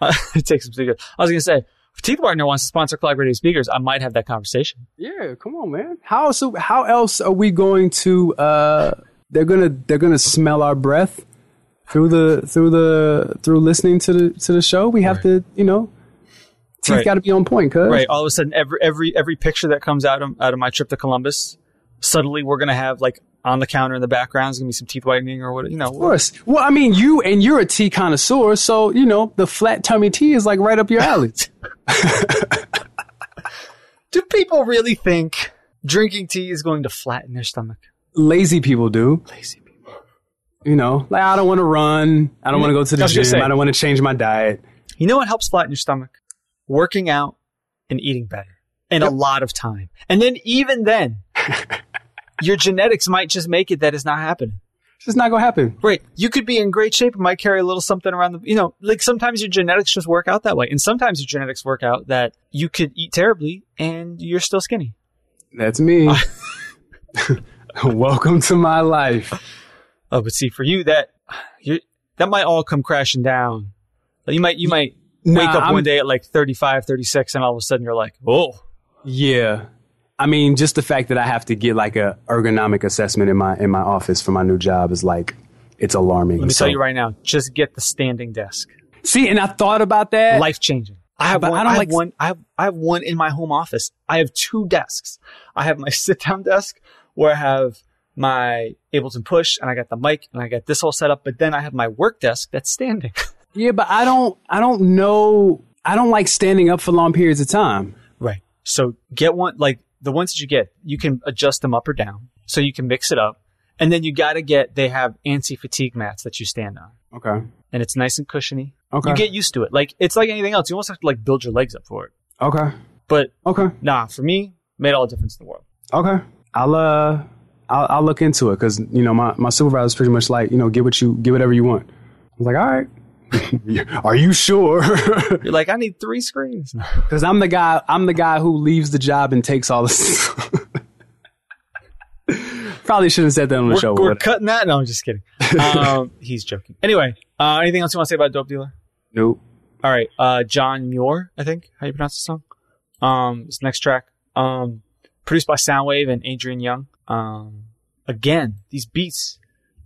uh, it takes some secret. I was gonna say, Teeth Whitener wants to sponsor collaborative speakers, I might have that conversation. Yeah, come on, man. How so? How else are we going to? Uh, they're gonna they're gonna smell our breath through the through the through listening to the to the show. We have to, you know, teeth Right. got to be on point, cuz. Right. All of a sudden, every every every picture that comes out of out of my trip to Columbus, suddenly we're gonna have like on the counter in the background is gonna be some teeth whitening or what you know. Of course. Well, I mean, you and you're a tea connoisseur, so you know the flat tummy tea is like right up your alley. Do people really think drinking tea is going to flatten their stomach? Lazy people do. Lazy people. You know, like I don't want to run. I don't want to go to the gym. say- I don't want to change my diet. You know what helps flatten your stomach? Working out and eating better, and a lot of time. And then even then, your genetics might just make it that it's not happening. It's just not gonna happen. Right. You could be in great shape and might carry a little something around the, you know, like sometimes your genetics just work out that way. And sometimes your genetics work out that you could eat terribly and you're still skinny. That's me. Welcome to my life. Oh, but see, for you, that, you that might all come crashing down. You might, you might Nah, wake up I'm- one day at like 35, 36 and all of a sudden you're like, oh, Yeah. I mean, just the fact that I have to get like a ergonomic assessment in my in my office for my new job is like it's alarming. let me So- tell you right now, just get the standing desk. See, and I thought about that. Life changing. I have But one. I I, don't have like- one. I have. I have one in my home office. I have two desks. I have my sit down desk where I have my Ableton Push and I got the mic and I got this all set up. But then I have my work desk that's standing. yeah, but I don't I don't know I don't like standing up for long periods of time. right. So get one like the ones that you get. You can adjust them up or down, so you can mix it up. And then you got to get. They have anti fatigue mats that you stand on, Okay. and it's nice and cushiony. Okay. You get used to it. Like it's like anything else. You almost have to like build your legs up for it. Okay. But Okay. nah, for me, made all the difference in the world. Okay. I'll uh I'll, I'll look into it because you know my my supervisor's pretty much like you know get what you get whatever you want. I was like, all right. Are you sure? You're like, I need three screens. Because I'm the guy. I'm the guy who leaves the job and takes all this. Probably shouldn't have said that on the we're, show. we're but- cutting that. No, I'm just kidding. Um, he's joking. Anyway, uh, anything else you want to say about Dope Dealer? nope. All right, uh, John Muir, I think how you pronounce the song. Um, this next track, um, produced by Soundwave and Adrian Younge. Um, again, these beats,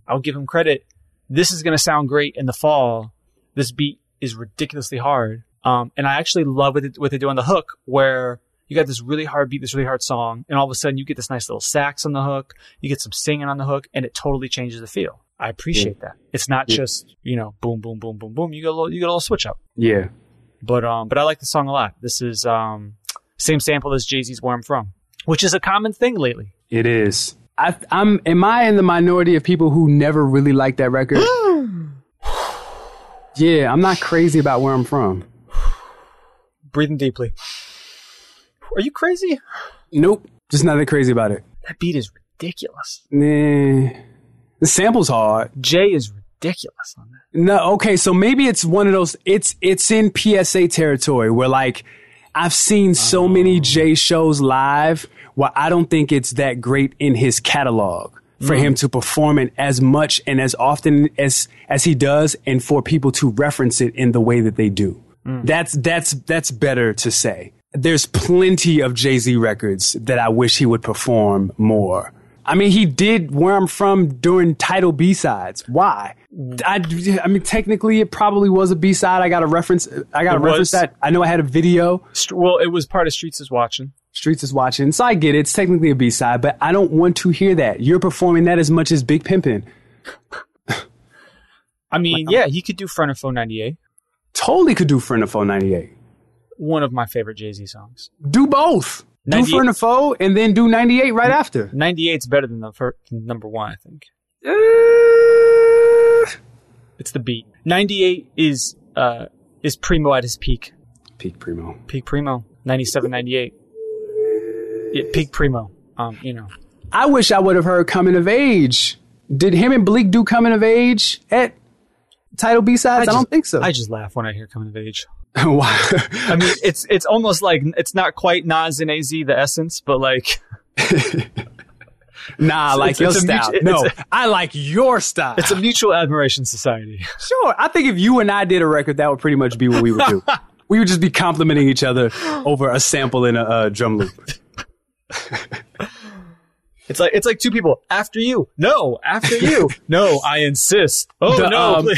I'll give him credit. This is gonna sound great in the fall. This beat is ridiculously hard. Um, and I actually love what, it, what they do on the hook where you got this really hard beat, this really hard song, and all of a sudden you get this nice little sax on the hook, you get some singing on the hook, and it totally changes the feel. I appreciate that. It's not Yeah. just, you know, boom, boom, boom, boom, boom. You get a little, you get a little switch up. Yeah. But um, but I like the song a lot. This is um, same sample as Jay Z's "Where I'm From," which is a common thing lately. It is. I, I'm. Am I in the minority of people who never really liked that record? yeah, I'm not crazy about where I'm from. Breathing deeply. Are you crazy? Nope, just nothing crazy about it. That beat is ridiculous. Nah, the sample's hard. Jay is ridiculous on that. No, okay, so maybe it's one of those. It's it's in PSA territory where like I've seen so many oh. Jay shows live where I don't think it's that great in his catalog for him mm. to perform it as much and as often as as he does, and for people to reference it in the way that they do. Mm. That's that's that's better to say. There's plenty of Jay Z records that I wish he would perform more. I mean, he did where I'm from during Tidal B sides. Why? Mm. I, I mean, technically, it probably was a B side. I got a reference. I got to reference that. I know I had a video. Well, it was part of Streets is watching. Streets is watching, so I get it. It's technically a B side, but I don't want to hear that. You're performing that as much as Big Pimpin'. I mean, yeah, he could do Friend or Foe 98. Totally could do Friend or Foe 98. One of my favorite Jay Z songs. Do both. Do 98 Friend or Foe and then do 98 right after. 98's better than the fir- number one, I think. Uh, It's the beat. 98 is uh is Primo at his peak. Peak Primo. Peak Primo. 97, 98. Yeah, peak Primo. Um, you know. I wish I would have heard Coming of Age. Did him and Bleek do Coming of Age at Tidal B sides? I, just- don't think so. I just laugh when I hear Coming of Age. Why? I mean, it's it's almost like it's not quite Nas and AZ the essence, but like nah, I like it's- your it's style. mutu- no, it's I like your style. it's a mutual admiration society. sure. I think if you and I did a record, that would pretty much be what we would do. we would just be complimenting each other over a sample in a uh, drum loop. It's like it's like two people after you. No, after you. no, I insist. Oh The, no. um.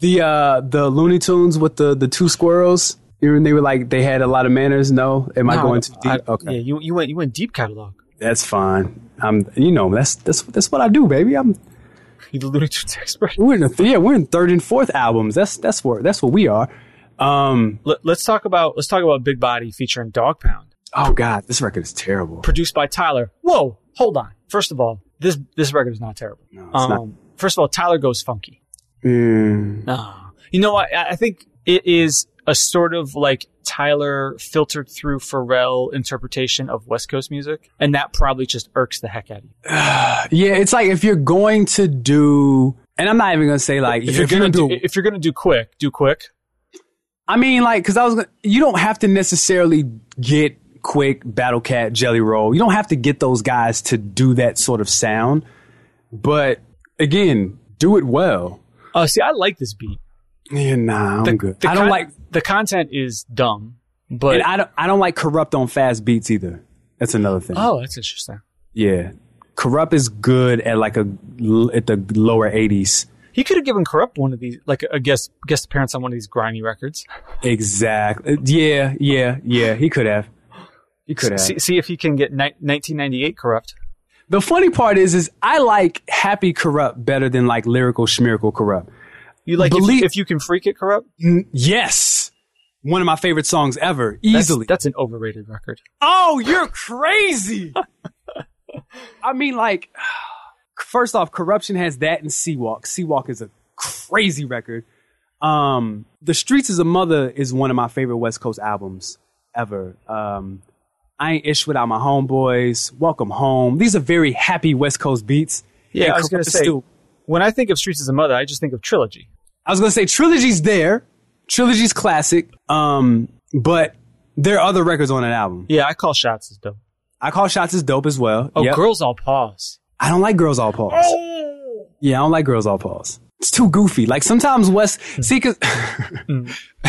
The uh, the Looney Tunes with the the two squirrels. You know, they were like they had a lot of manners. No, am I going too deep? I- okay, Yeah, you you went you went deep catalog. that's fine. I'm, you know, that's that's that's what I do, baby. I'm You the Looney Tunes expert. we're in the yeah, we're in third and fourth albums. That's that's where that's what we are. Um, Let, let's talk about let's talk about Big Body featuring Dogg Pound, oh god, this record is terrible. produced by Tyler. Whoa, hold on. First of all, this this record is not terrible. No, it's not. um, First of all, Tyler goes funky. Mm. You know what? I I think it is a sort of like Tyler filtered through Pharrell interpretation of West Coast music, and that probably just irks the heck out of you. yeah, it's like if you're going to do, and I'm not even gonna say like If you're gonna do, if you're gonna do Quik, do Quik. I mean, like, because I was, gonna, you don't have to necessarily get Quik Battle Cat Jelly Roll. You don't have to get those guys to do that sort of sound. But again, do it well. Oh, see, I like this beat. Yeah, nah, I'm good. the I don't con- like, the content is dumb, but and I don't, I don't like Kurupt on fast beats either. That's another thing. oh, that's interesting. Yeah, Kurupt is good at like a at the lower 80s. He could have given Kurupt one of these, like a guest guest appearance on one of these grimy records. Exactly. Yeah, yeah, yeah. He could have. He could have. See, see if you can get ni- 1998 Kurupt. The funny part is, is I like Happy Kurupt better than like Lyrical Schmiracle Kurupt. You like if, Believe- if you can freak it Kurupt? Yes. One of my favorite songs ever. That's, Easily. that's an overrated record. oh, you're crazy. I mean, like, first off, Kuruption has that and C-Walk. C-Walk is a crazy record. Um, The Streets is a Mother is one of my favorite West Coast albums ever. Um, I Ain't Ish Without My Homeboys, Welcome Home. These are very happy West Coast beats. Yeah, And I was gonna say still- when I think of Streets as a Mother, I just think of Trilogy. I was gonna say Trilogy's there. Trilogy's classic. Um, but there are other records on that album. Yeah, I call Shots as dope. I call Shots as dope as well. Oh, Yep. Girls All Pause. I don't like Girls All Pause. Oh. Yeah, I don't like Girls All Pause. It's too goofy. Like sometimes West, see, cause,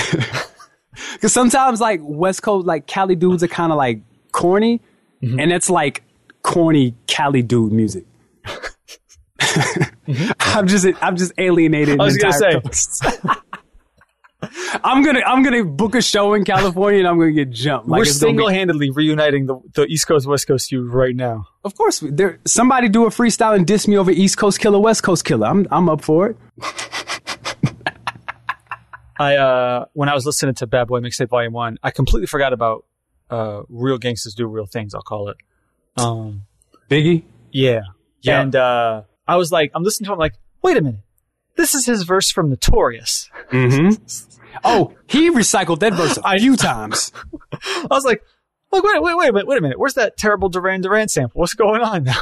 cause sometimes like West Coast, like Cali dudes are kind of like corny, and it's like corny Cali dude music. I'm just, I'm just alienated. I was gonna say. I'm gonna I'm gonna book a show in California and I'm gonna get jumped. Like We're be- single handedly reuniting the, the East Coast West Coast feud right now. Of course, there. Somebody do a freestyle and diss me over East Coast Killer, West Coast Killer. I'm I'm up for it. I uh when I was listening to Bad Boy Mixtape Volume One, I completely forgot about uh Real Gangsters Do Real Things. I'll call it. Um, Biggie. yeah, Yeah. And uh, I was like, I'm listening to him, like, wait a minute, this is his verse from Notorious. Mm-hmm. oh, he recycled that verse a few times. I was like, look, wait, wait, wait a minute, wait a minute. Where's that terrible Duran Duran sample? What's going on now?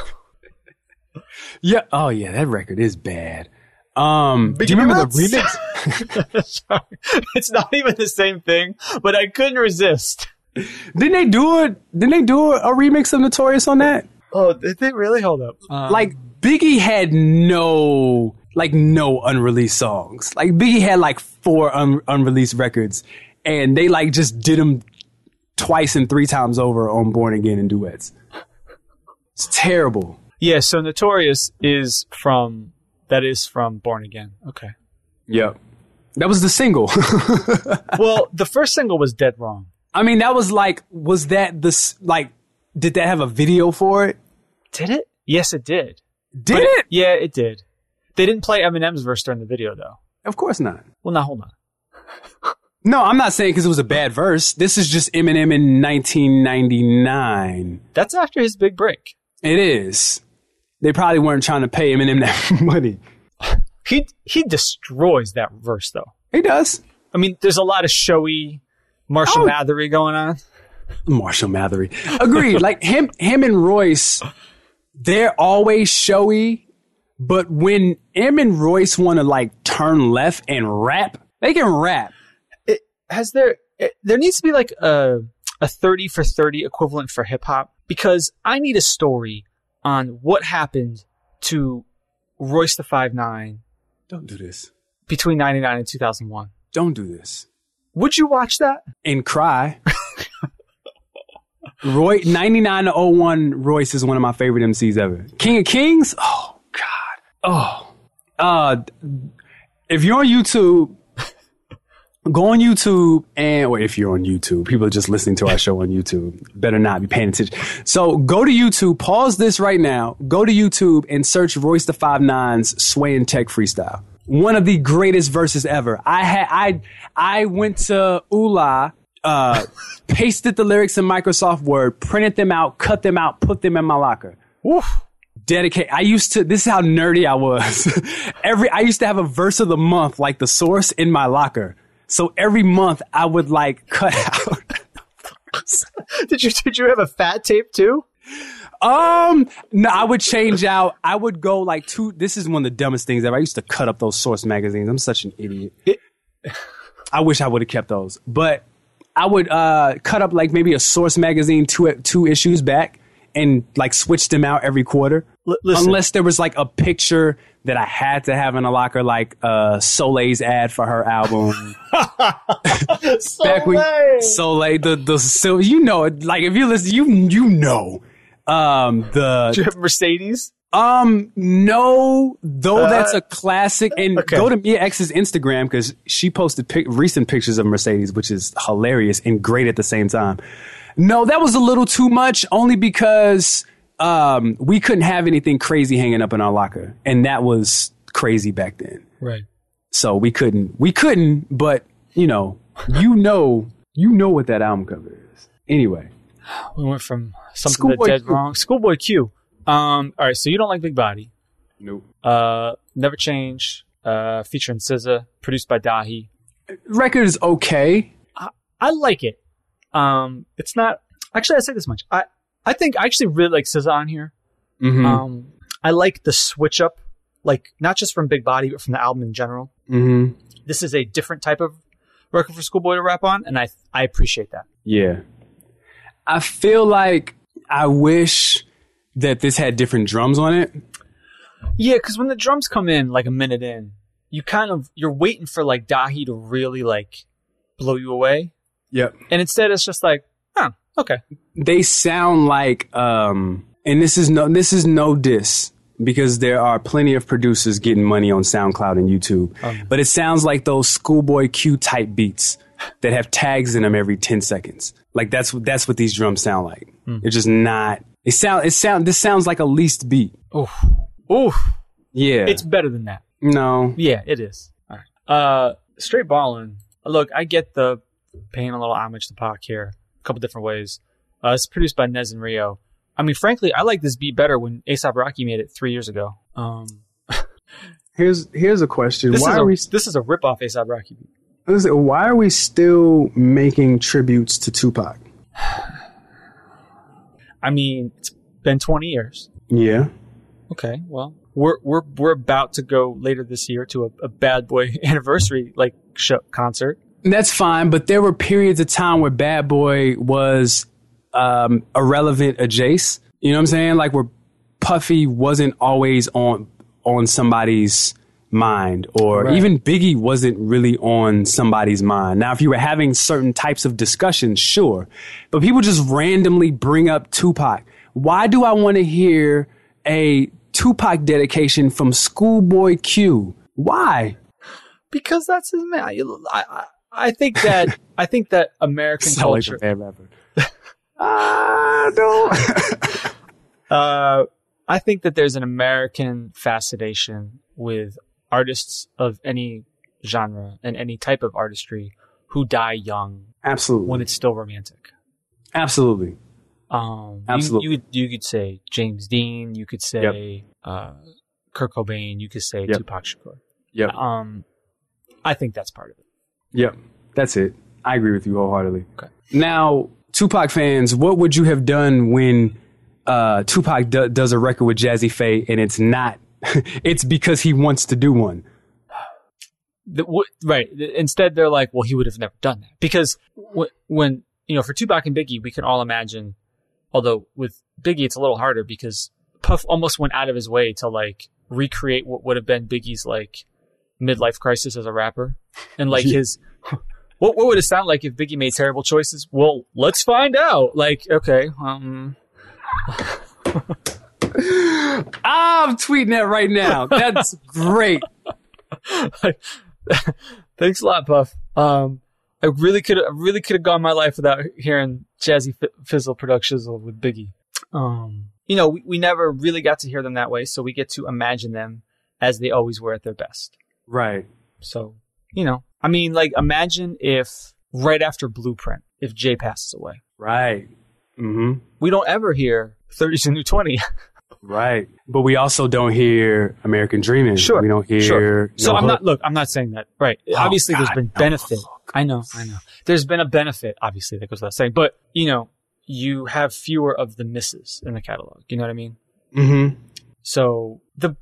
Yeah. Oh yeah, that record is bad. Um, do you remember the remix? Sorry. It's not even the same thing, but I couldn't resist. Didn't they do it? Didn't they do a, a remix of Notorious on that? Oh, did they really hold up? Um, Like Biggie had no like no unreleased songs. Like Biggie had like four un- unreleased records, and they like just did them twice and three times over on Born Again and duets. It's terrible. yeah. So Notorious is from that is from Born Again. Okay. Yep. That was the single. Well, the first single was Dead Wrong. I mean, that was like, was that this like? Did that have a video for it? Did it? Yes, it did. Did But it? Yeah, it did. They didn't play Eminem's verse during the video, though. Of course not. Well, now hold on. No, I'm not saying because it was a bad verse. This is just Eminem in 1999. That's after his big break. It is. They probably weren't trying to pay Eminem that money. He he destroys that verse, though. He does. I mean, there's a lot of showy Marshall Oh. Mathery going on. Marshall Mathery. Agreed. like him, him and Royce, they're always showy. But when M and Royce want to like turn left and rap, they can rap. It, has there it, there needs to be like a a 30 for 30 equivalent for hip hop because I need a story on what happened to Royce the Five Nine Don't do this. between 99 and 2001. Don't do this. Would you watch that? And cry. Roy, 9901 Royce is one of my favorite MCs ever. King of Kings? Oh, God. Oh. Uh, if you're on YouTube, go on YouTube and, or if you're on YouTube, people are just listening to our show on YouTube, better not be paying attention. So go to YouTube, pause this right now, go to YouTube and search Royce the Five Nines Sway and Tech Freestyle. One of the greatest verses ever. I had, I, I went to Ula, uh, pasted the lyrics in Microsoft Word, printed them out, cut them out, put them in my locker Oof. dedicate. I used to. This is how nerdy I was. every I used to have a verse of the month, like the source, in my locker. So every month I would like cut out. Did you did you have a fat tape too? Um, no, I would change out. I would go like two. This is one of the dumbest things ever. I used to cut up those source magazines. I'm such an idiot. I wish I would have kept those, but I would uh, cut up like maybe a source magazine two two issues back and like switch them out every quarter. L- Unless there was like a picture that I had to have in a locker, like uh, Soleil's ad for her album. Back when Soleil, the the so you know it. Like if you listen, you you know. Um, the Did you have Mercedes? um, no, though that's a classic. And Uh, okay. go to Mia X's Instagram because she posted pic- recent pictures of Mercedes, which is hilarious and great at the same time. No, that was a little too much, only because um, we couldn't have anything crazy hanging up in our locker, and that was crazy back then. Right. So we couldn't, we couldn't. But you know, you know, you know what that album cover is. Anyway, We went from something Schoolboy that dead Q. wrong. Schoolboy Q. Um. All right. So you don't like Big Body. nope. Uh. Never Change. Uh. Featuring SZA. Produced by Dahi. Record is okay. I like it. Um. It's not. Actually, I say this much. I. I think I actually really like SZA on here. Mm-hmm. Um. I like the switch up. Like not just from Big Body, but from the album in general. mm-hmm. This is a different type of record for Schoolboy to rap on, and I I appreciate that. Yeah. I feel like I wish that this had different drums on it. Yeah, because when the drums come in like a minute in, you kind of you're waiting for like Dahi to really like blow you away, Yep. and instead it's just like, oh, okay, They sound like um and this is no this is no diss, because there are plenty of producers getting money on SoundCloud and YouTube. But it sounds like those Schoolboy Q type beats that have tags in them every 10 seconds. Like that's what that's what these drums sound like. It's just not it sound it sound this sounds like a least beat. Oof. Oof. Yeah. It's better than that. no. Yeah, it is. All right. Uh, straight ballin'. Look, I get the paying a little homage to Pac here, a couple different ways. Uh, it's produced by Nez and Rio. I mean, frankly, I like this beat better when ASAP Rocky made it three years ago. Um, Here's here's a question. this Why is are we this is a rip off ASAP Rocky beat. Listen, why are we still making tributes to Tupac? I mean, it's been 20 years. Yeah. Okay, well, we're we're we're about to go later this year to a, a Bad Boy anniversary like show, concert. That's fine, but there were periods of time where Bad Boy was um, irrelevant adjace. You know what I'm saying? Like where Puffy wasn't always on on somebody's mind, or Right. even Biggie wasn't really on somebody's mind. Now, if you were having certain types of discussions, sure, but people just randomly bring up Tupac. Why do I want to hear a Tupac dedication from Schoolboy Q? Why? because that's his man. I, I, I think that I think that American like culture. rapper. I don't. uh, I think that there's an American fascination with artists of any genre and any type of artistry who die young Absolutely. when it's still romantic. Absolutely. Um, you- Absolutely. You, you, could say James Dean. You could say uh, Kurt Cobain. You could say Yep. Tupac Shakur. Yep. Um, I think that's part of it. Yep. That's it. I agree with you wholeheartedly. Okay. Now, Tupac fans, what would you have done when uh, Tupac do- does a record with Jazze Pha and it's not? it's because he wants to do one. The, w- right. Instead, they're like, well, he would have never done that because w- when you know, for Tupac and Biggie, we can all imagine. Although with Biggie, it's a little harder because Puff almost went out of his way to like recreate what would have been Biggie's like midlife crisis as a rapper, and like his. What, what would it sound like if Biggie made terrible choices? Well, let's find out. Like, okay, um, I'm tweeting that right now. That's great. Thanks a lot, Puff. Um, I really could, I really could have gone my life without hearing Jazzy Fizzle Productions with Biggie. Um, you know, we, we never really got to hear them that way, so we get to imagine them as they always were at their best. Right. So, you know, I mean, like, imagine if right after Blueprint, if Jay passes away, Right. Mm-hmm. we don't ever hear 30's a new 20. Right. But we also don't hear American Dreaming. Sure. We don't hear. Sure. So No I'm Hook. not. Look, I'm not saying that. Right. obviously, there's been no benefit. Hook. I know. I know. There's been a benefit. Obviously, that goes without saying. But you know, you have fewer of the misses in the catalog. You know what I mean? Mm-hmm. So the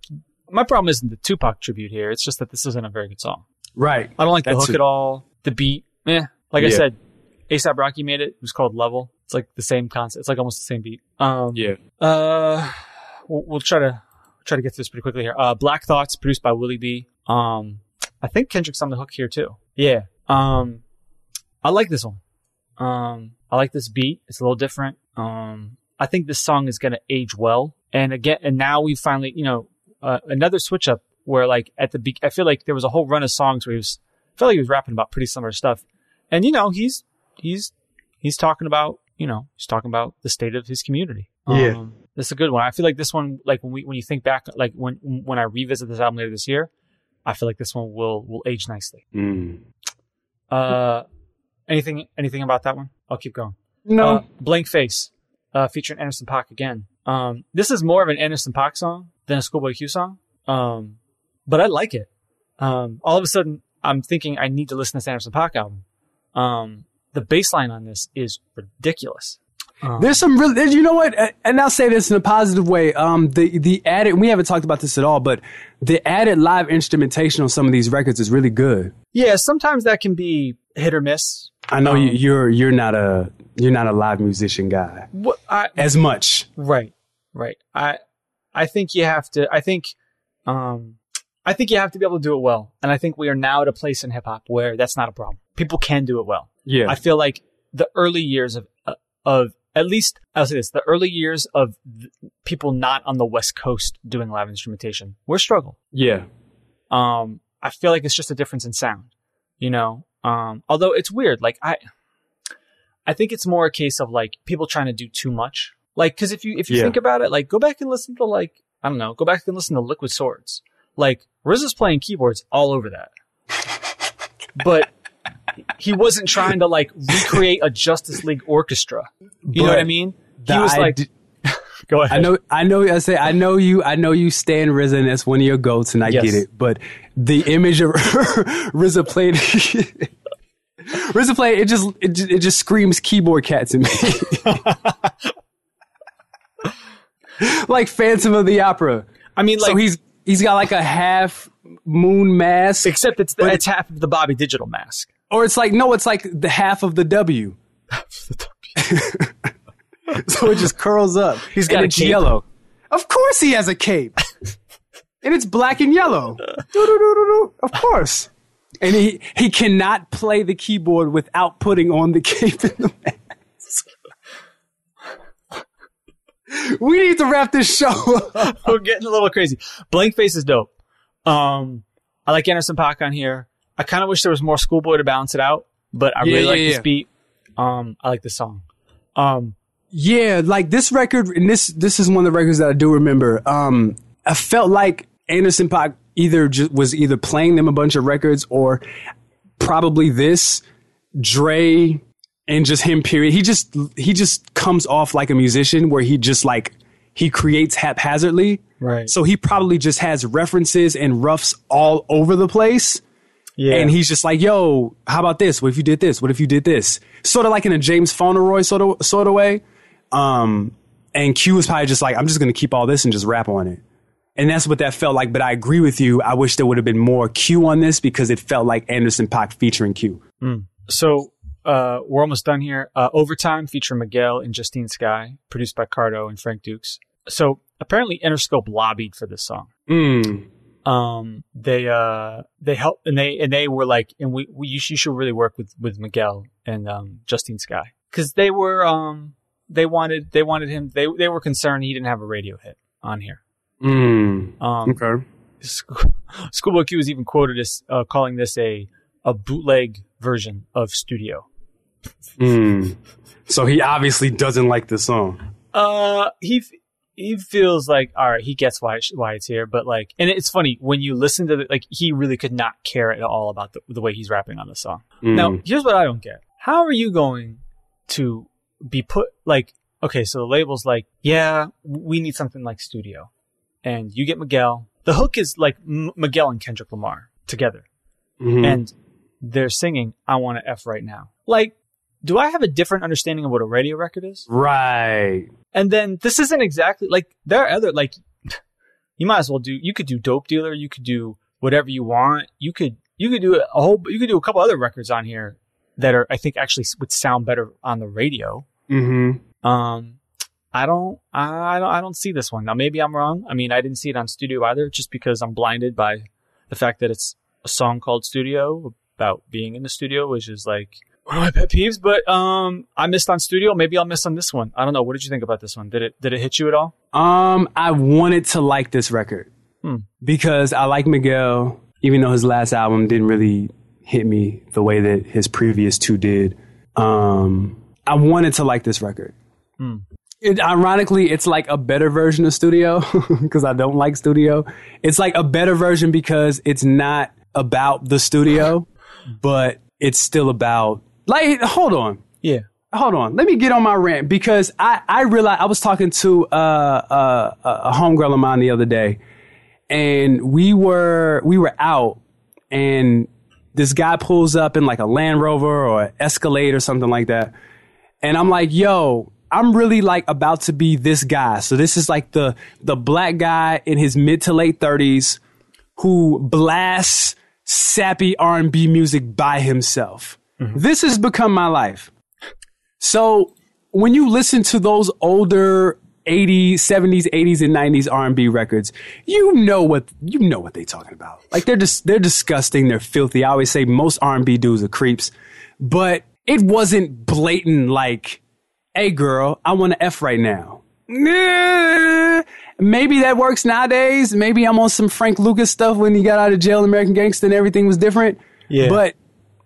my problem isn't the Tupac tribute here. It's just that this isn't a very good song. Right. I don't like the That's hook it. at all. The beat, eh. Like I said, ASAP Rocky made it. It was called Level. It's like the same concept. It's like almost the same beat. Um, Yeah. uh, we'll, we'll try to try to get through this pretty quickly here. Uh, Black Thoughts, produced by Willie B. Um, I think Kendrick's on the hook here too. Yeah. Um, I like this one. Um, I like this beat. It's a little different. Um, I think this song is gonna age well. And again, and now we finally, you know, uh, another switch up where like at the be- I feel like there was a whole run of songs where he was, I felt like he was rapping about pretty similar stuff. And you know, he's he's he's talking about you know he's talking about the state of his community. Yeah. This is a good one. I feel like this one, like when we when you think back, like when when I revisit this album later this year, I feel like this one will will age nicely. Mm. Uh, anything anything about that one? I'll keep going. No. Uh, Blank Face, uh, featuring Anderson Paak again. Um, this is more of an Anderson Paak song than a Schoolboy Q song. Um, but I like it. Um, all of a sudden, I'm thinking I need to listen to this Anderson Paak album. Um, the bass line on this is ridiculous. Um, There's some real, you know what? And I'll say this in a positive way. Um, the, the added, we haven't talked about this at all, but the added live instrumentation on some of these records is really good. yeah, sometimes that can be hit or miss. I know Um, you, you're, you're not a, you're not a live musician guy What I, as much. Right. Right. I I think you have to I think um I think you have to be able to do it well. And I think we are now at a place in hip hop where that's not a problem. People can do it well. Yeah. I feel like the early years of uh, of at least I'll say this: the early years of th- people not on the West Coast doing live instrumentation were a struggle. Yeah. Um, I feel like it's just a difference in sound, you know. Um, although it's weird, like I, I think it's more a case of like people trying to do too much. Like, because if you if you Yeah. think about it, like go back and listen to like I don't know, go back and listen to Liquid Swords. Like RZA's playing keyboards all over that, but he wasn't trying to like recreate a Justice League orchestra. You know what I mean? He The was like, go ahead. I know, I know. I say, I know you. I know you stand and that's one of your goats, and I Yes. get it. But the image of RZA played, RZA played, it just, it just, it just screams keyboard cat to me. like Phantom of the Opera. I mean, like, so he's he's got like a half moon mask, except it's but it's half of the Bobby Digital mask. Or it's like no, it's like the half of the W. so it just curls up. He's got a it's cape. yellow. Of course he has a cape. and it's black and yellow. Of course. And he, he cannot play the keyboard without putting on the cape and the mask. we need to wrap this show up. We're getting a little crazy. Blank Face is dope. Um, I like Anderson Paak on here. I kind of wish there was more Schoolboy to balance it out, but I Yeah, really yeah, like yeah. this beat. Um, I like the song. Um, Yeah, like this record, and this this is one of the records that I do remember. Um, I felt like Anderson Paak either ju- was either playing them a bunch of records or probably this Dre and just him. Period. He just he just comes off like a musician where he just like he creates haphazardly. Right. So he probably just has references and roughs all over the place. Yeah. And he's just like, yo, how about this? What if you did this? What if you did this? Sort of like in a James Fauntleroy sort of sort of way. Um, and Q was probably just like, I'm just gonna keep all this and just rap on it. And that's what that felt like. But I agree with you. I wish there would have been more Q on this because it felt like Anderson Paak featuring Q. so, uh, we're almost done here. Uh, Overtime featuring Miguel and Justine Skye, produced by Cardo and Frank Dukes. So apparently Interscope lobbied for this song. Mm. Um they uh they helped and they and they were like and we, we you, should, really work with with miguel and um justine skye because they were um they wanted they wanted him they they were concerned he didn't have a radio hit on here Mm. um Okay. School- schoolboy q was even quoted as uh, calling this a a bootleg version of studio Mm. So he obviously doesn't like the song. Uh, he he feels like all right. He gets why why it's here, but like, and it's funny when you listen to the like. He really could not care at all about the the way he's rapping on the song. Mm. Now, here's what I don't get: How are you going to be put like? Okay, so the label's like, yeah, we need something like studio, and you get Miguel. The hook is like M- Miguel and Kendrick Lamar together, Mhm. and they're singing "I Want to F Right Now." Like, do I have a different understanding of what a radio record is? right. And then this isn't exactly like there are other like you might as well do you could do dope dealer, you could do whatever you want. You could you could do a whole you could do a couple other records on here that are I think actually would sound better on the radio. Mm-hmm. Um I don't I don't I don't see this one. Now maybe I'm wrong. I mean, I didn't see it on studio either just because I'm blinded by the fact that it's a song called Studio about being in the studio, which is like one of my pet peeves, but um I missed on studio. Maybe I'll miss on this one. I don't know. What did you think about this one? Did it did it hit you at all? Um, I wanted to like this record Hmm. because I like Miguel, even though his last album didn't really hit me the way that his previous two did. Um, I wanted to like this record. Hmm. It, ironically, it's like a better version of Studio because I don't like Studio. It's like a better version because it's not about the studio, but it's still about like. Hold on Yeah. hold on. Let me get on my rant because I, I realized I was talking to uh, uh, a homegirl of mine the other day, and we were we were out, and this guy pulls up in like a Land Rover or an Escalade or something like that, and I'm like, yo. I'm really like about to be this guy. So this is like the the black guy in his mid to late 30s who blasts sappy R&B music by himself. Mm-hmm. This has become my life. So when you listen to those older 80s, 70s, 80s, and 90s R&B records, you know what you know what they're talking about. Like they're just they're disgusting, they're filthy. I always say most R&B dudes are creeps, but it wasn't blatant like hey girl, I want to F right now. Nah. Maybe that works nowadays. Maybe I'm on some Frank Lucas stuff when he got out of jail, American Gangster, and everything was different. Yeah. But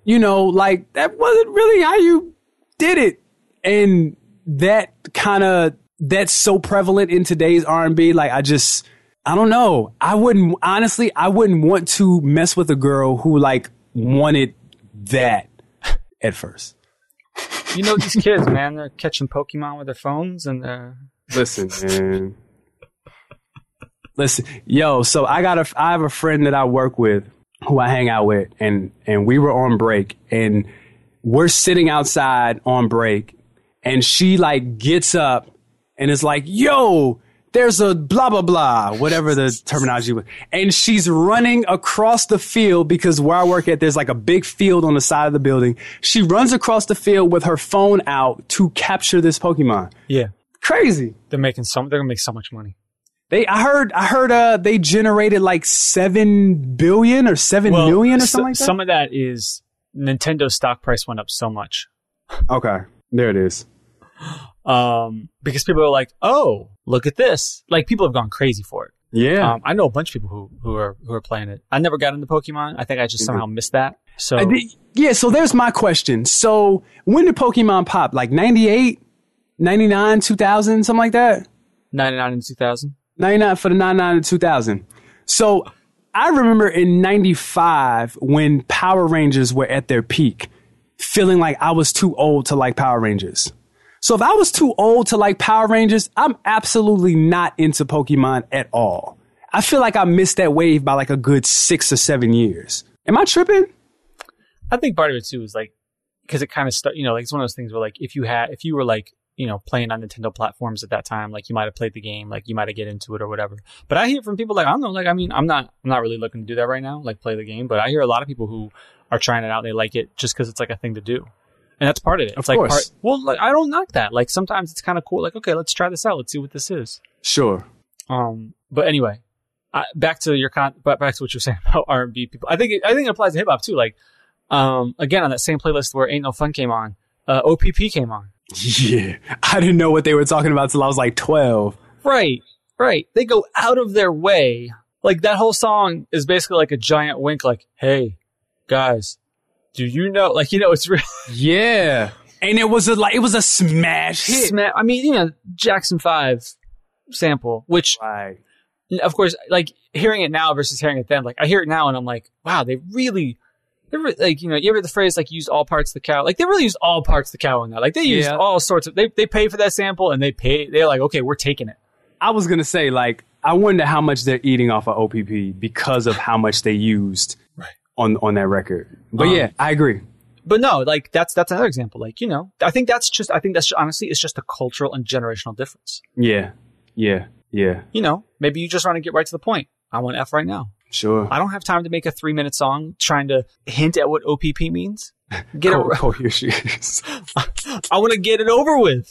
you know, like that wasn't really how you did it, and that kind of that's so prevalent in today's R&B. Like I just, I don't know. I wouldn't honestly. I wouldn't want to mess with a girl who like wanted that at first. You know these kids, man. They're catching Pokemon with their phones, and they're Listen, man. Listen, yo. So I got a, I have a friend that I work with, who I hang out with, and and we were on break, and we're sitting outside on break, and she like gets up and is like, "Yo." There's a blah blah blah, whatever the terminology was, and she's running across the field because where I work at, there's like a big field on the side of the building. She runs across the field with her phone out to capture this Pokemon. yeah, Crazy. they're making some. They're gonna make so much money. They, I heard, I heard, uh, they generated like seven billion or seven million or so- something like that. Some of that is Nintendo stock price went up so much. okay, there it is. Um, because people are like, oh, look at this. Like people have gone crazy for it. Yeah, Um, I know a bunch of people who, who are who are playing it. I never got into Pokemon. I think I just somehow missed that. So did- yeah. So there's my question. So when did Pokemon pop? Like 98, 99, 2000, something like that. 99 and 2000. 99 for the 99 and 2000. So I remember in 95 when Power Rangers were at their peak, feeling like I was too old to like Power Rangers. So if I was too old to like Power Rangers, I'm absolutely not into Pokemon at all. I feel like I missed that wave by like a good six or seven years. Am I tripping? I think part of it too is like because it kind of start. You know, like it's one of those things where like if you had if you were like you know playing on Nintendo platforms at that time, like you might have played the game, like you might have get into it or whatever. But I hear from people like I don't know, like I mean, I'm not I'm not really looking to do that right now, like play the game. But I hear a lot of people who are trying it out, they like it just because it's like a thing to do. And that's part of it. It's Of like course. part, well, like, I don't knock that. Like sometimes it's kind of cool. Like, okay, let's try this out. Let's see what this is. Sure. Um, but anyway, I, back to your con, but back to what you're saying about R and B people. I think it, I think it applies to hip hop too. Like, um, again on that same playlist where Ain't No Fun came on, uh, OPP came on. Yeah. I didn't know what they were talking about till I was like 12. Right, right. They go out of their way. Like that whole song is basically like a giant wink. Like, hey, guys, do you know? Like, you know, it's really Yeah. And it was a like it was a smash hit. sma- I mean, you know, Jackson Five sample, which Right. of course, like hearing it now versus hearing it then, like I hear it now and I'm like, wow, they really, they re- like, you know, you ever hear the phrase like use all parts of the cow? Like they really use all parts of the cow in that. Like they use Yeah. all sorts of, they, they pay for that sample and they pay, they're like, okay, we're taking it. I was gonna say, like, I wonder how much they're eating off of OPP because of how much they used Right. on on that record. But Um, yeah, I agree. But no, like that's, that's another example. Like, you know, I think that's just, I think that's honestly, it's just a cultural and generational difference. Yeah, yeah, yeah. You know, maybe you just want to get right to the point. I want F right now. Sure. I don't have time to make a three minute song trying to hint at what OPP means. Get Cold, it, cold your shoes. I want to get it over with.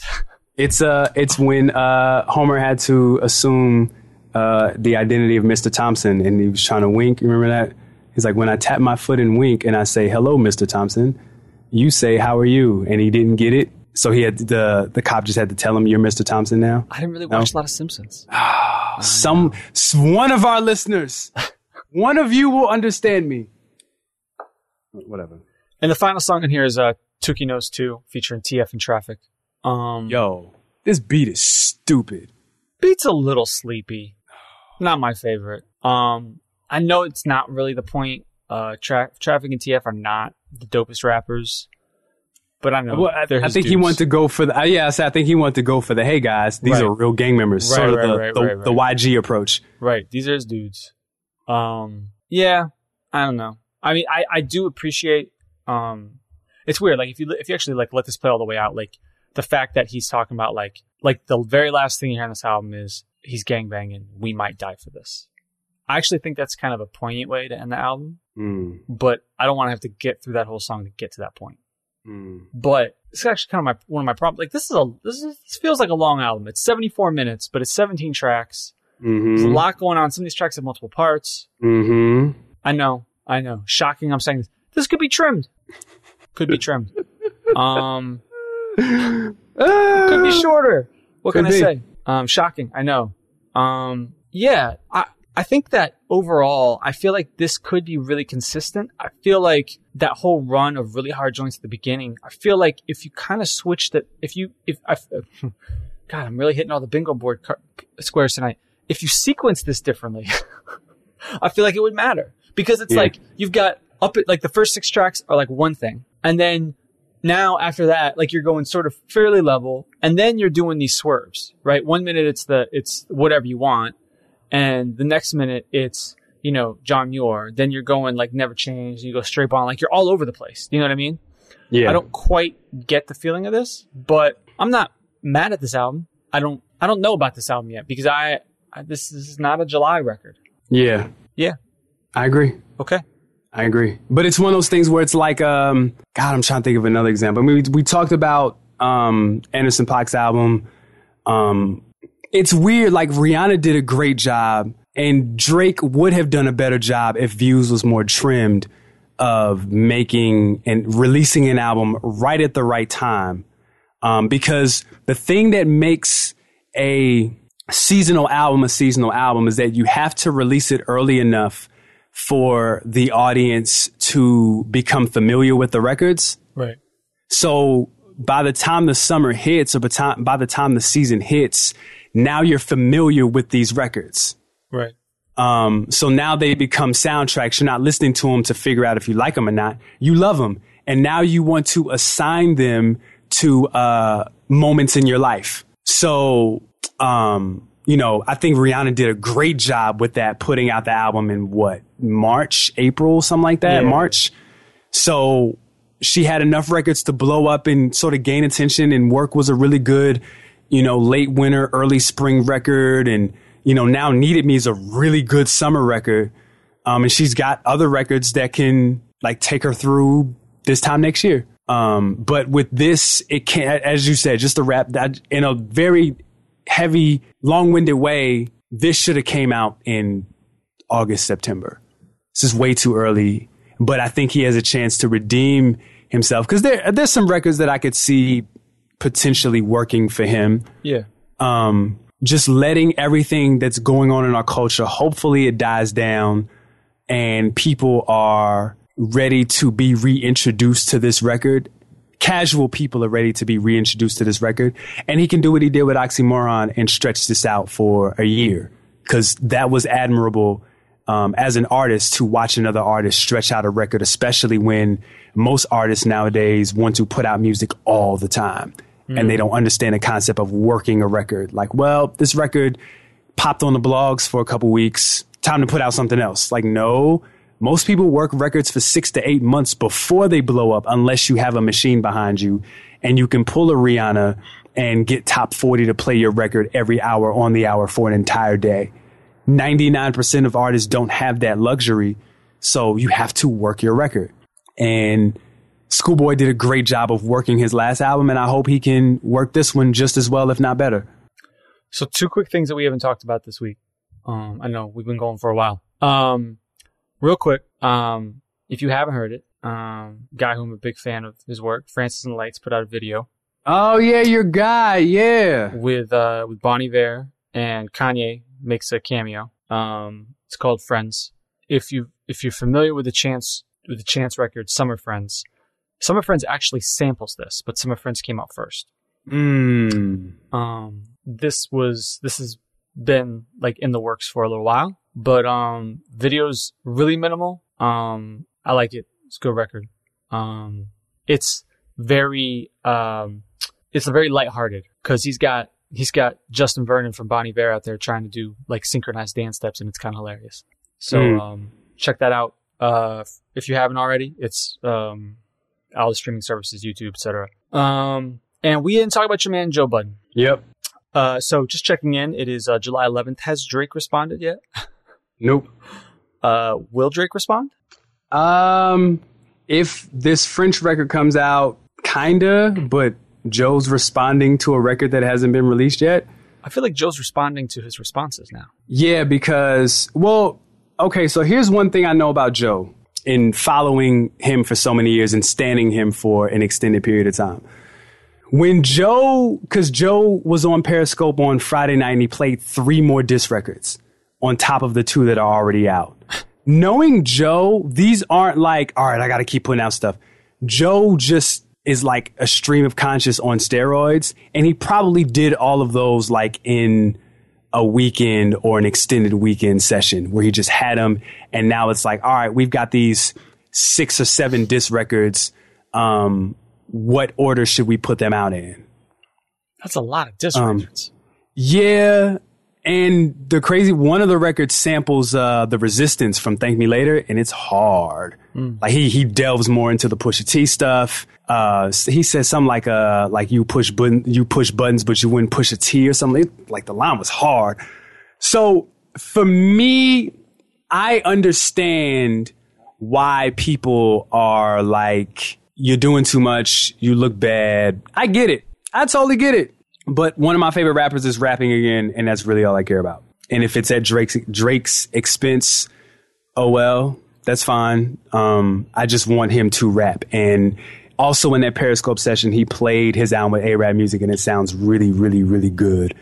It's uh, it's when uh, Homer had to assume uh, the identity of Mr. Thompson, and he was trying to wink. You remember that? He's like, when I tap my foot and wink, and I say, "Hello, Mr. Thompson," you say, "How are you?" And he didn't get it, so he had the the cop just had to tell him, "You're Mr. Thompson now." I didn't really No. watch a lot of Simpsons. Some one of our listeners, one of you will understand me. Whatever. And the final song in here is uh, Tookie Knows 2 featuring TF and Traffic. Um, Yo, this beat is stupid. Beat's a little sleepy. Not my favorite. Um, I know it's not really the point. Uh, tra- Traffic and TF are not the dopest rappers, but I know. Well, I, they're I his think he dudes. wanted to go for the. Uh, yeah, I said I think he wanted to go for the. Hey guys, these Right. are real gang members. Right, sort of right, the, right, the, right, the. YG approach. Right. These are his dudes. Um, yeah, I don't know. I mean, I, I do appreciate, um, it's weird. Like if you, if you actually like let this play all the way out, like the fact that he's talking about like, like the very last thing you hear on this album is he's gangbanging. We might die for this. I actually think that's kind of a poignant way to end the album, Mm, but I don't want to have to get through that whole song to get to that point. mm. But it's actually kind of my, one of my problems. Like this is a, this is, this feels like a long album. It's 74 minutes, but it's 17 tracks. There's a Mm-hmm. lot going on. Some of these tracks have multiple parts. Mm-hmm. I know, I know. Shocking. I'm saying this. This could be trimmed. Could be trimmed. um, Could be shorter. What Could can be. I say? Um, shocking. I know. Um, yeah, I, I think that overall, I feel like this could be really consistent. I feel like that whole run of really hard joints at the beginning, I feel like if you kind of switched it, if you, if I, God, I'm really hitting all the bingo board car- squares tonight. If you sequence this differently, I feel like it would matter because it's Yeah. like you've got up at like the first six tracks are like one thing. And then now after that, like you're going sort of fairly level and then you're doing these swerves, right? One minute it's the, it's whatever you want. And the next minute it's, you know, John Muir. Then you're going like never change. You go straight on. Like you're all over the place. You know what I mean? Yeah. I don't quite get the feeling of this, but I'm not mad at this album. I don't, I don't know about this album yet because I, This is not a July record. Yeah. Yeah. I agree. Okay. I agree. But it's one of those things where it's like, um, God, I'm trying to think of another example. I mean, we, we talked about um, Anderson Paak's album. Um, it's weird. Like Rihanna did a great job, and Drake would have done a better job if Views was more trimmed of making and releasing an album right at the right time. Um, because the thing that makes a seasonal album a seasonal album is that you have to release it early enough for the audience to become familiar with the records. Right. So by the time the summer hits or by the time, by the time the season hits, now you're familiar with these records. Right. Um, so now they become soundtracks. You're not listening to them to figure out if you like them or not. You love them. And now you want to assign them to, uh, moments in your life. So, um, you know, I think Rihanna did a great job with that, putting out the album in what, March, April, something like that, Yeah. March. So she had enough records to blow up and sort of gain attention and work was a really good, you know, late winter, early spring record. And, you know, now Needed Me is a really good summer record. Um, and she's got other records that can like take her through this time next year. Um, but with this, it can't, as you said, just to wrap that in a very heavy, long-winded way, this should have came out in August, September. This is way too early, but I think he has a chance to redeem himself because there, there's some records that I could see potentially working for him. Yeah. Um, just letting everything that's going on in our culture, hopefully it dies down and people are ready to be reintroduced to this record. Casual people are ready to be reintroduced to this record. And he can do what he did with Oxymoron and stretch this out for a year because that was admirable um, as an artist to watch another artist stretch out a record, especially when most artists nowadays want to put out music all the time and they don't understand the concept of working a record. Like, well, this record popped on the blogs for a couple weeks. Time to put out something else. Like, no, most people work records for six to eight months before they blow up, unless you have a machine behind you and you can pull a Rihanna and get top 40 to play your record every hour on the hour for an entire day. 99% of artists don't have that luxury. So you have to work your record. And Schoolboy did a great job of working his last album, and I hope he can work this one just as well, if not better. So two quick things that we haven't talked about this week. Um, I know we've been going for a while. Um, real quick, um, if you haven't heard it, um, guy who I'm a big fan of his work, Francis and the Lights, put out a video Oh yeah, your guy, yeah. with uh, with Bon Iver and Kanye makes a cameo. Um, it's called Friends. If you if you're familiar with the Chance with the Chance record, Summer Friends, Summer Friends actually samples this, but Summer Friends came out first. Mm. Um, this was this has been like in the works for a little while, but um, video's really minimal. Um, I like it. It's a good record. Um, it's very um, it's very lighthearted because he's got he's got Justin Vernon from Bon Iver out there trying to do like synchronized dance steps, and it's kind of hilarious. So Mm. um, check that out. Uh, if you haven't already, it's um, all the streaming services, YouTube, etc. Um, and we didn't talk about your man Joe Budden. Yep. Uh, so just checking in. It is uh, July 11th. Has Drake responded yet? Nope. Uh, will Drake respond? Um, if this French record comes out, kinda, but Joe's responding to a record that hasn't been released yet. I feel like Joe's responding to his responses now. Yeah, because well, okay. So here's one thing I know about Joe in following him for so many years and standing him for an extended period of time. when Joe, because Joe was on Periscope on Friday night and he played three more disc records on top of the two that are already out. Knowing Joe, these aren't like, all right, I got to keep putting out stuff. Joe just is like a stream of conscious on steroids, and he probably did all of those like in a weekend or an extended weekend session where he just had them, and now it's like, all right, we've got these six or seven disc records. Um, what order should we put them out in? That's a lot of disc Um, records. Yeah. And the crazy one of the records samples uh, the resistance from Thank Me Later, and it's hard. Like he he delves more into the Pusha T stuff. Uh, he says something like uh like you push button you push buttons, but you wouldn't push a T or something. It- like the line was hard. So for me, I understand why people are like, you're doing too much, you look bad. I get it. I totally get it. But one of my favorite rappers is rapping again, and that's really all I care about. And if it's at Drake's Drake's expense, oh well, that's fine. Um, I just want him to rap. And also in that Periscope session, he played his album with AraabMuzik, and it sounds really, really, really good.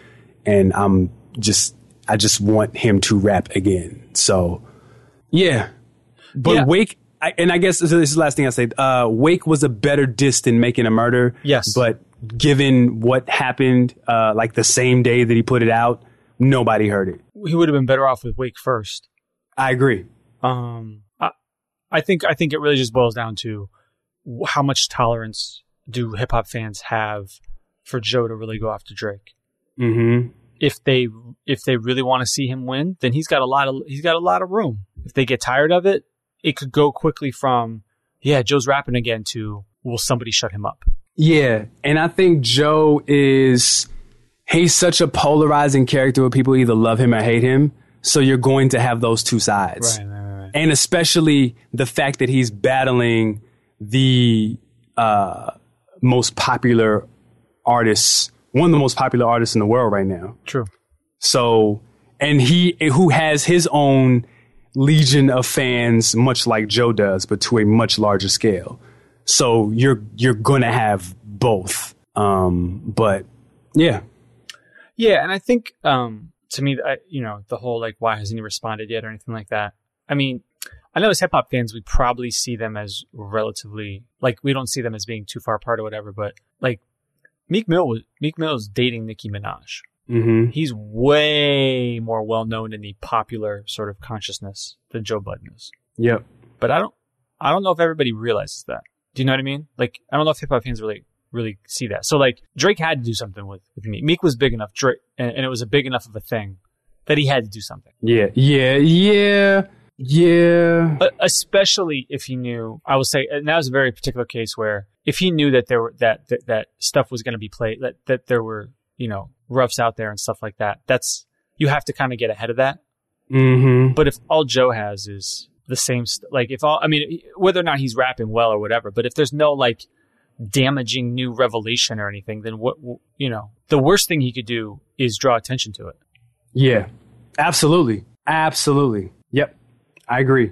And I'm just, I just want him to rap again. So, yeah. But Yeah. Wake, I, and I guess this is the last thing I say. Uh, Wake was a better diss than Making a Murder. Yes. But given what happened, uh, like the same day that he put it out, nobody heard it. He would have been better off with Wake first. I agree. Um, I, I think I think it really just boils down to how much tolerance do hip hop fans have for Joe to really go after Drake. Mm-hmm. If they if they really want to see him win, then he's got a lot of he's got a lot of room. If they get tired of it, it could go quickly from yeah Joe's rapping again to will somebody shut him up? Yeah, and I think Joe is he's such a polarizing character where people either love him or hate him. So you're going to have those two sides. right, right. And especially the fact that he's battling the uh, most popular artists, one of the most popular artists in the world right now. True. So, and he who has his own legion of fans, much like Joe does, but to a much larger scale. So you're you're gonna have both. Um, but yeah, Yeah, and I think um, to me, I, you know, the whole like why hasn't he responded yet or anything like that. I mean, I know as hip hop fans, we probably see them as relatively like we don't see them as being too far apart or whatever. But like Meek Mill was Meek Mill is dating Nicki Minaj. hmm He's way more well known in the popular sort of consciousness than Joe Budden is. yep, But I don't, I don't know if everybody realizes that. Do you know what I mean? Like, I don't know if hip hop fans really, really see that. So like, Drake had to do something with, with Meek. Meek was big enough, Drake, and, and it was a big enough of a thing that he had to do something. yeah, yeah, yeah, yeah. Uh, especially if he knew, I will say, and that was a very particular case where if he knew that there were, that, that, that stuff was going to be played, that, that there were, you know, roughs out there and stuff like that, that's, you have to kind of get ahead of that. Mm-hmm. But if all Joe has is the same, st- like if all, I mean, whether or not he's rapping well or whatever, but if there's no like damaging new revelation or anything, then what, you know, the worst thing he could do is draw attention to it. Yeah, absolutely. Absolutely. Yep. I agree.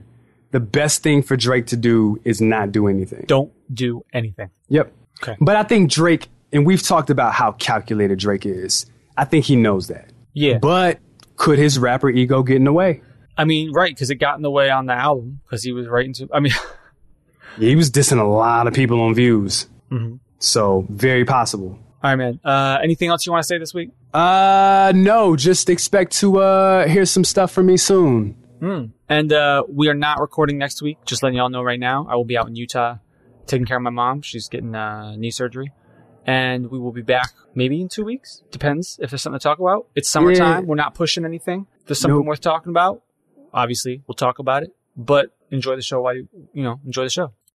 The best thing for Drake to do is not do anything. Don't do anything. Yep. Okay. But I think Drake, and we've talked about how calculated Drake is. I think he knows that. Yeah. But could his rapper ego get in the way? I mean, right. Cause it got in the way on the album because he was writing to, I mean, Yeah, he was dissing a lot of people on views. Mhm. So very possible. all right, man. Uh, anything else you want to say this week? Uh, no, just expect to, uh, hear some stuff from me soon. And uh, we are not recording next week. Just letting y'all know right now. I will be out in Utah taking care of my mom. She's getting uh, knee surgery. And we will be back maybe in two weeks. Depends if there's something to talk about. It's summertime. Yeah. We're not pushing anything. If there's something Nope. worth talking about. Obviously, we'll talk about it. But enjoy the show while you, you know, enjoy the show.